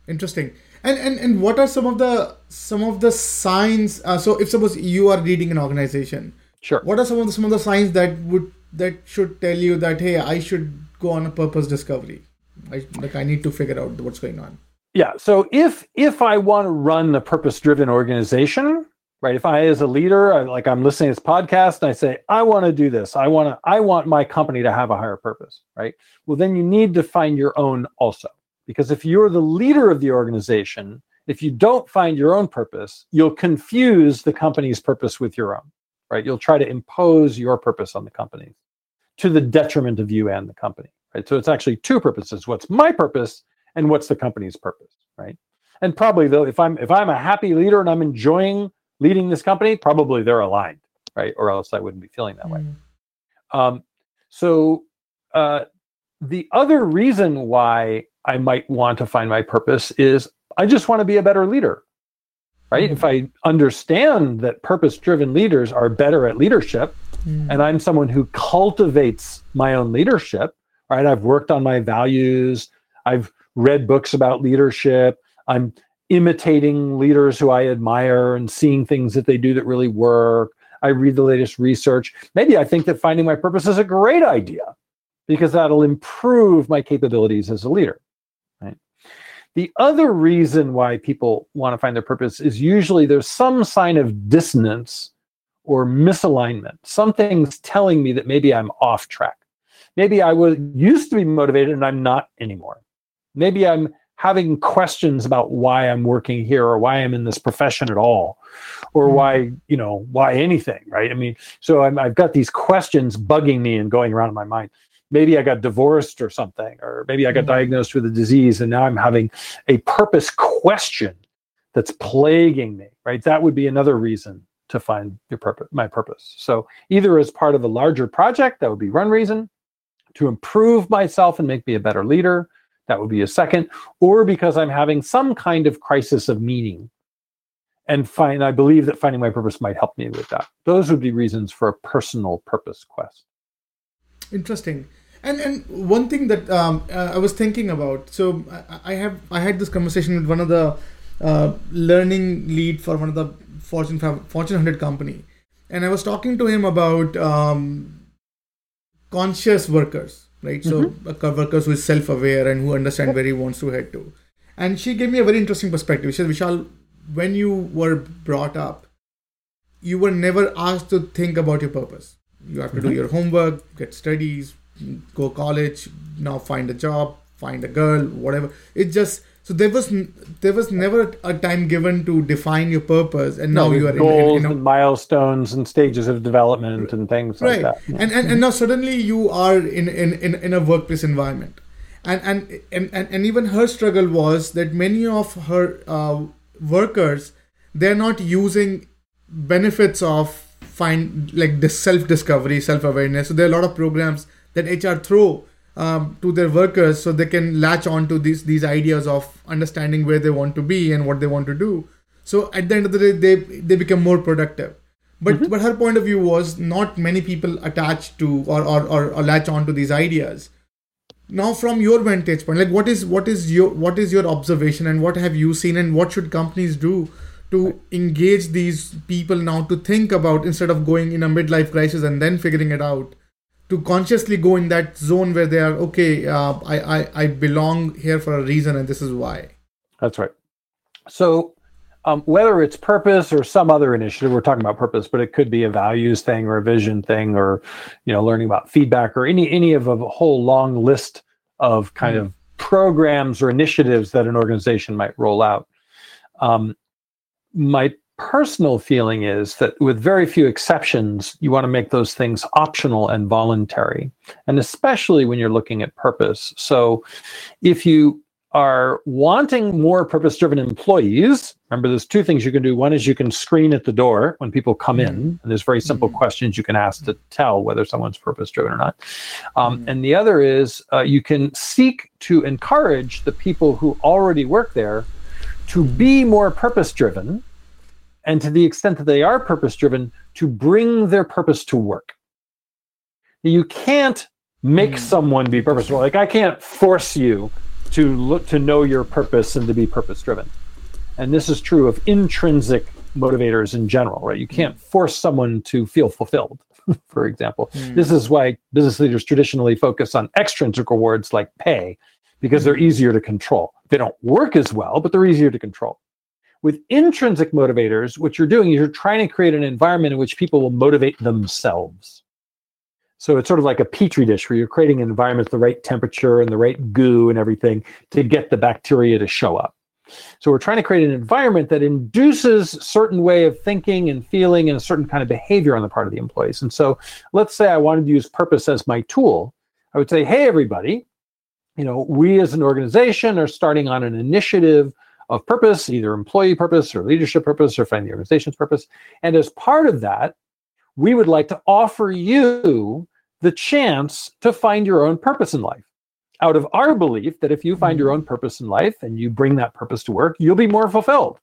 S1: Interesting. And and and what are some of the some of the signs? Uh, so if suppose you are leading an organization,
S2: sure.
S1: What are some of the some of the signs that would that should tell you that hey, I should go on a purpose discovery? I, like I need to figure out what's going on.
S2: Yeah so if if i want to run the purpose driven organization right if i as a leader I, like i'm listening to this podcast and i say i want to do this i want to i want my company to have a higher purpose right? Well then you need to find your own also. Because if you're the leader of the organization if you don't find your own purpose you'll confuse the company's purpose with your own right you'll try to impose your purpose on the company to the detriment of you and the company right so it's actually two purposes what's my purpose and what's the company's purpose, right? And probably though, if I'm if I'm a happy leader and I'm enjoying leading this company, probably they're aligned, right? Or else I wouldn't be feeling that mm. way. Um, so uh, the other reason why I might want to find my purpose is I just want to be a better leader, right? Mm. If I understand that purpose-driven leaders are better at leadership, mm. and I'm someone who cultivates my own leadership, right? I've worked on my values. I've read books about leadership. I'm imitating leaders who I admire and seeing things that they do that really work. I read the latest research. Maybe I think that finding my purpose is a great idea because that'll improve my capabilities as a leader. The other reason why people want to find their purpose is usually there's some sign of dissonance or misalignment. Something's telling me that maybe I'm off track. Maybe I was used to be motivated and I'm not anymore maybe i'm having questions about why i'm working here or why i'm in this profession at all or mm why you know why anything right i mean so i have got these questions bugging me and going around in my mind maybe i got divorced or something or maybe i got mm diagnosed with a disease and now i'm having a purpose question that's plaguing me right that would be another reason to find your purpose my purpose so either as part of a larger project that would be one reason to improve myself and make me a better leader that would be a second, or because I'm having some kind of crisis of meaning. And find, I believe that finding my purpose might help me with that. Those would be reasons for a personal purpose quest.
S1: Interesting. And and one thing that um, uh, I was thinking about, so I, I, have I had this conversation with one of the uh, learning lead for one of the Fortune Fortune 100 company, and I was talking to him about um, conscious workers, right? Mm-hmm. So workers who is self-aware and who understand where he wants to head to. And she gave me a very interesting perspective. She said, Vishal, when you were brought up, you were never asked to think about your purpose. You have to mm-hmm. do your homework, get studies, go college, now find a job, find a girl, whatever. It just so there was there was never a time given to define your purpose, and no, now you are
S2: goals in, in, and milestones and stages of development and things right. like that.
S1: And, and and now suddenly you are in in, in, in a workplace environment, and and, and and and even her struggle was that many of her uh, workers they're not using benefits of find like this self discovery, self awareness. So there are a lot of programs that HR throw um, to their workers so they can latch on to these these ideas of understanding where they want to be and what they want to do. So at the end of the day, they they become more productive. But mm-hmm. but her point of view was not many people attached to or, or, or, or latch on to these ideas. Now, from your vantage point, like what is what is your what is your observation and what have you seen and what should companies do to engage these people now to think about instead of going in a midlife crisis and then figuring it out to consciously go in that zone where they are okay uh, I, I i belong here for a reason and this is why
S2: that's right so um, whether it's purpose or some other initiative we're talking about purpose but it could be a values thing or a vision thing or you know learning about feedback or any any of a whole long list of kind mm. of programs or initiatives that an organization might roll out um, my personal feeling is that with very few exceptions, you want to make those things optional and voluntary, and especially when you're looking at purpose. So if you are wanting more purpose driven employees, remember there's two things you can do. One is you can screen at the door when people come in, mm-hmm. and there's very simple mm-hmm. questions you can ask to tell whether someone's purpose driven or not. Um, mm-hmm. And the other is uh, you can seek to encourage the people who already work there to be more purpose driven and to the extent that they are purpose driven, to bring their purpose to work. You can't make mm. someone be purposeful. Like I can't force you to look to know your purpose and to be purpose driven. And this is true of intrinsic motivators in general, right? You can't force someone to feel fulfilled, for example. Mm. This is why business leaders traditionally focus on extrinsic rewards like pay because they're hmm. easier to control. They don't work as well, but they're easier to control. With intrinsic motivators, what you're doing is you're trying to create an environment in which people will motivate themselves. So it's sort of like a petri dish where you're creating an environment with the right temperature and the right goo and everything to get the bacteria to show up. So we're trying to create an environment that induces certain way of thinking and feeling and a certain kind of behavior on the part of the employees. And so let's say I wanted to use purpose as my tool. I would say, hey, everybody, you know, we as an organization are starting on an initiative of purpose, either employee purpose or leadership purpose or finding the organization's purpose. And as part of that, we would like to offer you the chance to find your own purpose in life. Out of our belief that if you find your own purpose in life and you bring that purpose to work, you'll be more fulfilled.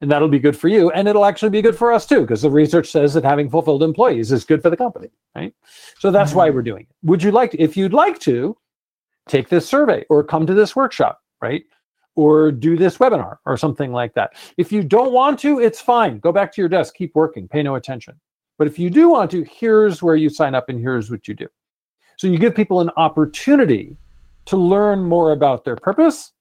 S2: And that'll be good for you. And it'll actually be good for us too, because the research says that having fulfilled employees is good for the company. Right. So that's mm-hmm. why we're doing it. Would you like to, if you'd like to, take this survey or come to this workshop, right? Or do this webinar or something like that. If you don't want to, it's fine. Go back to your desk, keep working, pay no attention. But if you do want to, here's where you sign up and here's what you do. So you give people an opportunity to learn more about their purpose.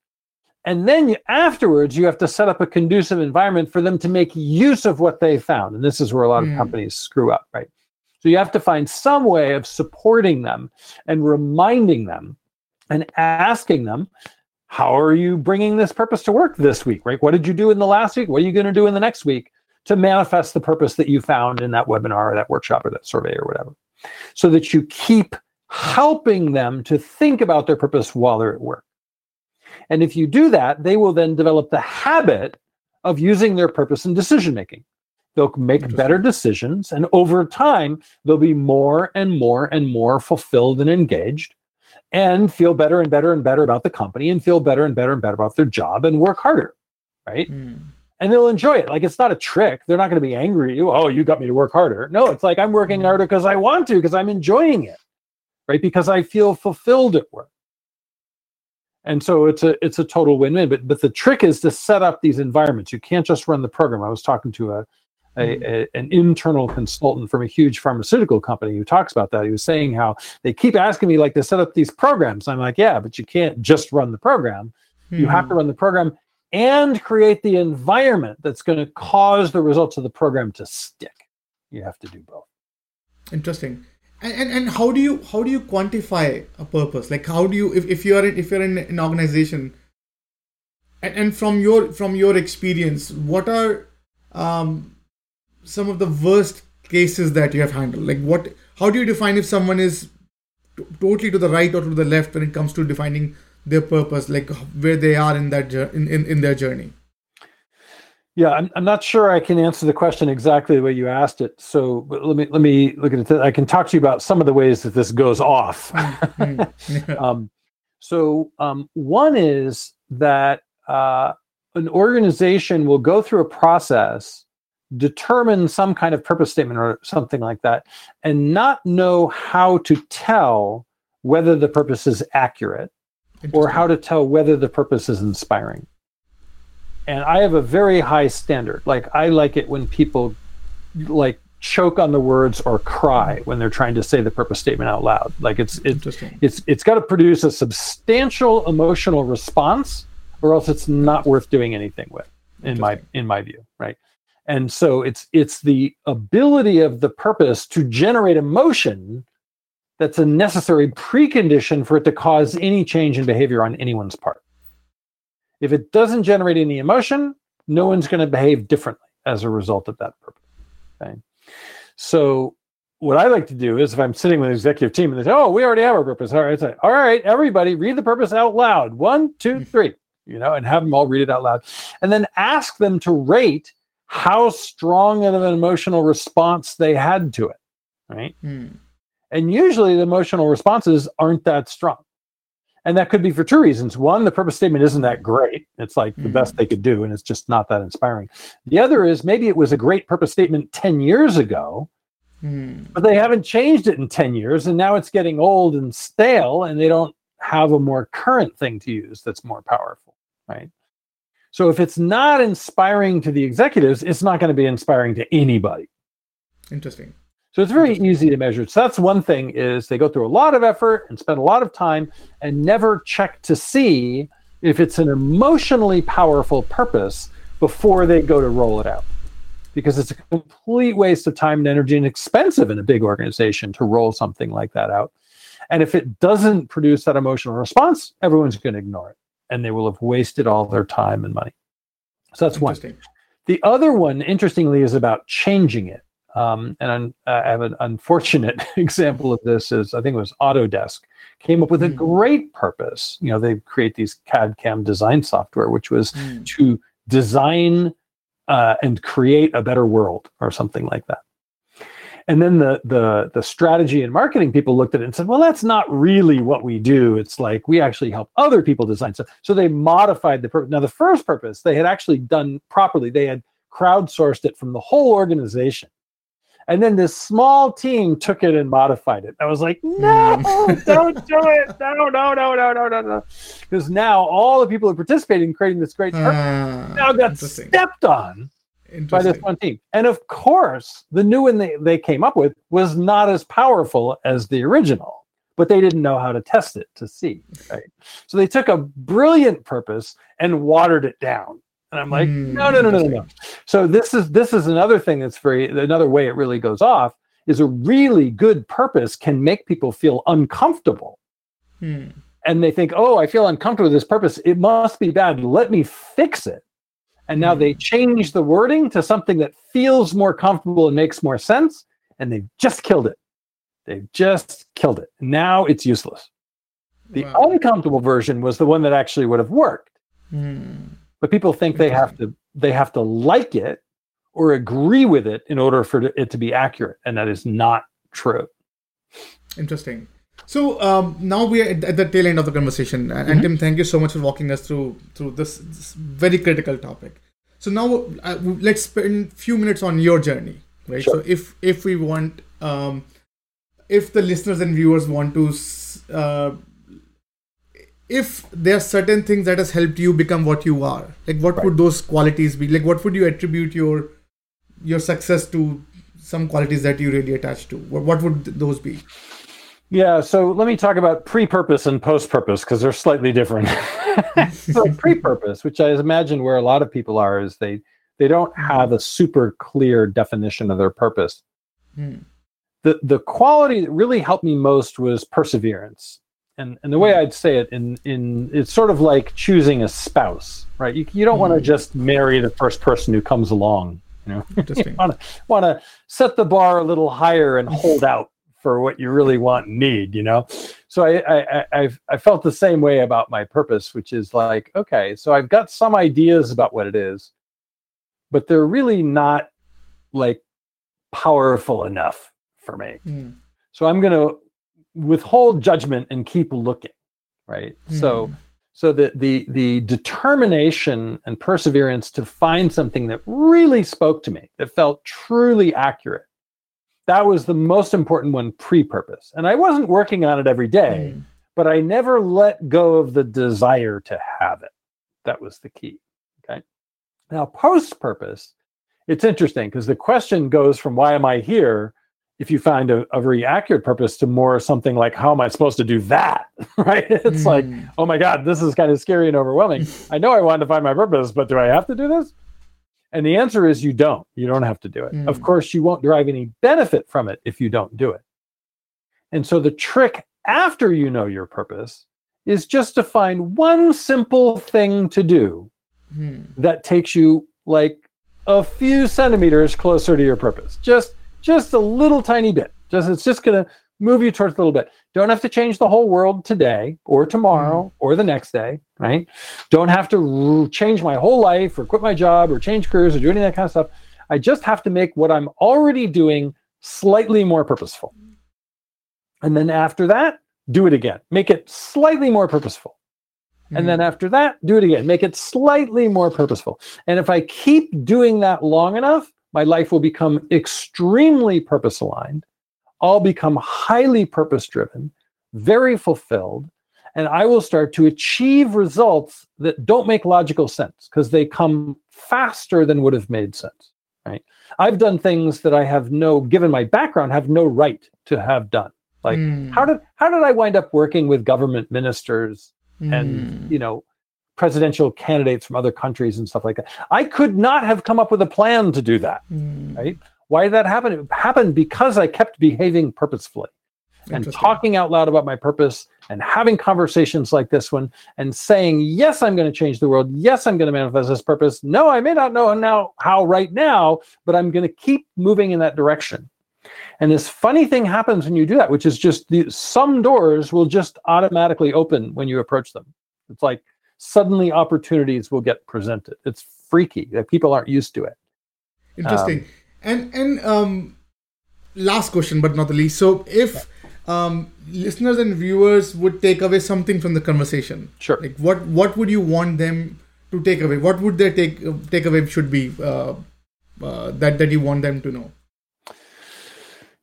S2: And then you, afterwards, you have to set up a conducive environment for them to make use of what they found. And this is where a lot of mm. companies screw up, right? So you have to find some way of supporting them and reminding them and asking them how are you bringing this purpose to work this week, right? What did you do in the last week? What are you going to do in the next week to manifest the purpose that you found in that webinar or that workshop or that survey or whatever? So that you keep helping them to think about their purpose while they're at work. And if you do that, they will then develop the habit of using their purpose in decision making. They'll make better decisions, and over time, they'll be more and more and more fulfilled and engaged and feel better and better and better about the company and feel better and better and better about their job and work harder. Right. Mm. And they'll enjoy it. Like it's not a trick. They're not going to be angry at you. Oh, you got me to work harder. No, it's like I'm working mm. harder because I want to, because I'm enjoying it. right? Because I feel fulfilled at work. And so it's a it's a total win-win. But but the trick is to set up these environments. You can't just run the program. I was talking to a, a, mm-hmm. a, an internal consultant from a huge pharmaceutical company who talks about that. He was saying how they keep asking me like to set up these programs. I'm like, yeah, but you can't just run the program. Mm-hmm. You have to mm-hmm. run the program and create the environment that's going to cause the results of the program to stick. You have to do both.
S1: Interesting and, and, and how do you how do you quantify a purpose like how do you if, if you're if you're in an organization and, and from your from your experience what are um, some of the worst cases that you have handled like what how do you define if someone is t- totally to the right or to the left when it comes to defining their purpose like where they are in that in, in, in their journey
S2: yeah, I'm, I'm not sure I can answer the question exactly the way you asked it. So let me let me look at it. I can talk to you about some of the ways that this goes off. Mm-hmm. um, so um, one is that uh, an organization will go through a process, determine some kind of purpose statement or something like that, and not know how to tell whether the purpose is accurate or how to tell whether the purpose is inspiring and I have a very high standard. Like I like it when people like choke on the words or cry when they're trying to say the purpose statement out loud. Like it's it's it's it's got to produce a substantial emotional response, or else it's not worth doing anything with. In my in my view, right? And so it's it's the ability of the purpose to generate emotion that's a necessary precondition for it to cause any change in behavior on anyone's part. If it doesn't generate any emotion, no one's going to behave differently as a result of that purpose. Okay. So what I like to do is if I'm sitting with an executive team and they say, "Oh, we already have our purpose," all right, say, "All right, everybody, read the purpose out loud. One, two, hmm. three. You know, and have them all read it out loud, and then ask them to rate how strong of an emotional response they had to it. Right. Hmm. And usually the emotional responses aren't that strong. And that could be for two reasons. One, the purpose statement isn't that great. It's like the mm-hmm. best they could do, and it's just not that inspiring. The other is maybe it was a great purpose statement 10 years ago, mm. but they haven't changed it in 10 years, and now it's getting old and stale, and they don't have a more current thing to use that's more powerful, right? So if it's not inspiring to the executives, it's not going to be inspiring to anybody.
S1: Interesting.
S2: So it's very easy to measure. So that's one thing is they go through a lot of effort and spend a lot of time and never check to see if it's an emotionally powerful purpose before they go to roll it out. Because it's a complete waste of time and energy and expensive in a big organization to roll something like that out. And if it doesn't produce that emotional response, everyone's going to ignore it and they will have wasted all their time and money. So that's one. The other one, interestingly, is about changing it. Um, and I have an unfortunate example of this is I think it was Autodesk came up with a mm. great purpose. You know, they create these CAD CAM design software, which was mm. to design uh, and create a better world or something like that. And then the the the strategy and marketing people looked at it and said, well, that's not really what we do. It's like we actually help other people design stuff. So they modified the purpose. Now the first purpose they had actually done properly. They had crowdsourced it from the whole organization and then this small team took it and modified it. I was like, no, mm. don't do it. No, no, no, no, no, no, no. Because now all the people who participated in creating this great uh, now got stepped on by this one team. And of course, the new one they, they came up with was not as powerful as the original, but they didn't know how to test it to see. Right. So they took a brilliant purpose and watered it down and I'm like, mm, no, no, no, no, no. So this is this is another thing that's very another way it really goes off is a really good purpose can make people feel uncomfortable. Hmm. And they think, oh, I feel uncomfortable with this purpose. It must be bad. Let me fix it. And now they hmm. change the wording to something that feels more comfortable and makes more sense. And they've just killed it. They've just killed it. Now it's useless. The wow. uncomfortable version was the one that actually would have worked. Hmm but people think they have to they have to like it or agree with it in order for it to be accurate and that is not true
S1: interesting so um, now we are at the tail end of the conversation and, mm-hmm. tim thank you so much for walking us through through this, this very critical topic so now uh, let's spend a few minutes on your journey right sure. so if if we want um, if the listeners and viewers want to uh, if there are certain things that has helped you become what you are like what right. would those qualities be like what would you attribute your your success to some qualities that you really attach to what, what would those be
S2: yeah, so let me talk about pre-purpose and post-purpose because they're slightly different. so pre-purpose, which I imagine where a lot of people are, is they they don't hmm. have a super clear definition of their purpose. Hmm. The the quality that really helped me most was perseverance. And and the way hmm. I'd say it in in it's sort of like choosing a spouse, right? You you don't want to just marry the first person who comes along. You know, you want to want to set the bar a little higher and hold out for what you really want and need, you know? So I, I, I've, I felt the same way about my purpose, which is like, okay, so I've got some ideas about what it is, but they're really not like powerful enough for me. Mm. So I'm going to withhold judgment and keep looking, right? Mm. So, hmm. so the, the, the determination and perseverance to find something that really spoke to me, that felt truly accurate, that was the most important one pre-purpose. And i wasn't working on it every day mm. but i never let go of the desire to have it. That was the key okay? Now post-purpose it's interesting because the question goes from why am i here if you find a, a, very accurate purpose to more something like how am i supposed to do that? Right? It's mm. like oh my god this is kind of scary and overwhelming. I know i wanted to find my purpose but do i have to do this and the answer is you don't. You don't have to do it. Mm. Of course, you won't derive any benefit from it if you don't do it. And so the trick after you know your purpose is just to find one simple thing to do mm. that takes you like a few centimeters closer to your purpose. Just just a little tiny bit. Just it's just going to move you towards a little bit. Don't have to change the whole world today or tomorrow mm. or the next day, right? Don't have to change my whole life or quit my job or change careers or do any of that kind of stuff. I just have to make what I'm already doing slightly more purposeful. And then after that, do it again. Make it slightly more purposeful. Mm. And then mm. after that, do it again. Make it slightly more purposeful. And if I keep doing that long enough, my life will become extremely purpose aligned all become highly purpose driven, very fulfilled, and I will start to achieve results that don't make logical sense because they come faster than would have made sense. Right? I've done things that I have no, given my background, have no right to have done. Like mm. how did how did I wind up working with government ministers mm. and you know presidential candidates from other countries and stuff like that? I could not have come up with a plan to do that. Mm. Right? Why did that happen? It happened because I kept behaving purposefully and talking out loud about my purpose and having conversations like this one and saying, yes, I'm going to change the world. Yes, I'm going to manifest this purpose. No, I may not know now how right now, but I'm going to keep moving in that direction. And this funny thing happens when you do that, which is just the, some doors will just automatically open when you approach them. It's like suddenly opportunities will get presented. It's freaky that people aren't used to it.
S1: Interesting. Um, and and um, last question, but not the least. So if um, listeners and viewers would take away something from the conversation,
S2: sure.
S1: Like what what would you want them to take away? What would their take takeaway should be uh, uh, that that you want them to know?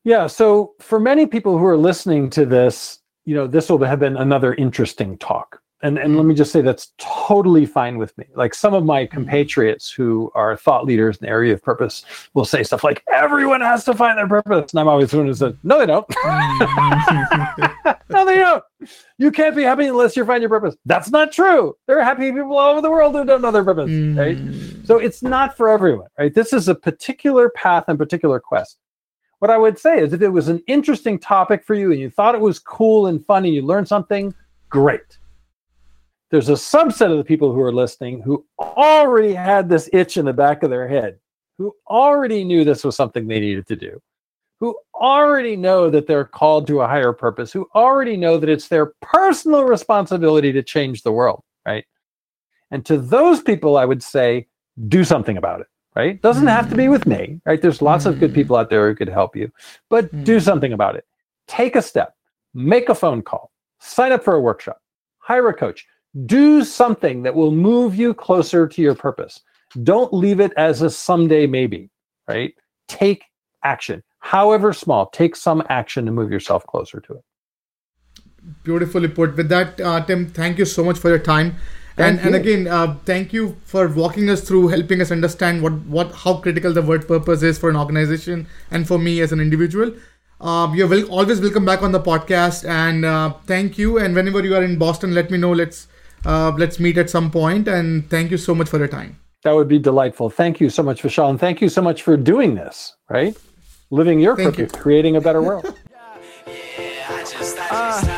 S2: Yeah. So for many people who are listening to this, you know, this will have been another interesting talk and and let me just say that's totally fine with me. Like some of my compatriots who are thought leaders in the area of purpose will say stuff like everyone has to find their purpose, and I'm always the one who says no, they don't. no, they don't. You can't be happy unless you find your purpose. That's not true. There are happy people all over the world who don't know their purpose, mm. right? So it's not for everyone, right? This is a particular path and particular quest. What I would say is if it was an interesting topic for you and you thought it was cool and funny, you learned something, great there's a subset of the people who are listening who already had this itch in the back of their head, who already knew this was something they needed to do, who already know that they're called to a higher purpose, who already know that it's their personal responsibility to change the world, right? And to those people, I would say, do something about it, right? Doesn't have to be with me, right? There's lots of good people out there who could help you, but do mm. something about it. Take a step, make a phone call, sign up for a workshop, hire a coach do something that will move you closer to your purpose. Don't leave it as a someday maybe, right? Take action. however small, take some action to move yourself closer to it.
S1: Beautifully put. With that, uh, Tim, thank you so much for your time. and, and again, uh, thank you for walking us through, helping us understand what, what how critical the word purpose is for an organization and for me as an individual. Uh, you're will, always welcome back on the podcast, and uh, thank you. And whenever you are in Boston, let me know. Let's uh, let's meet at some point. And thank you so much for your time.
S2: That would be delightful. Thank you so much, Vishal, and thank you so much for doing this. Right, living your thank purpose, you. creating a better world.
S3: I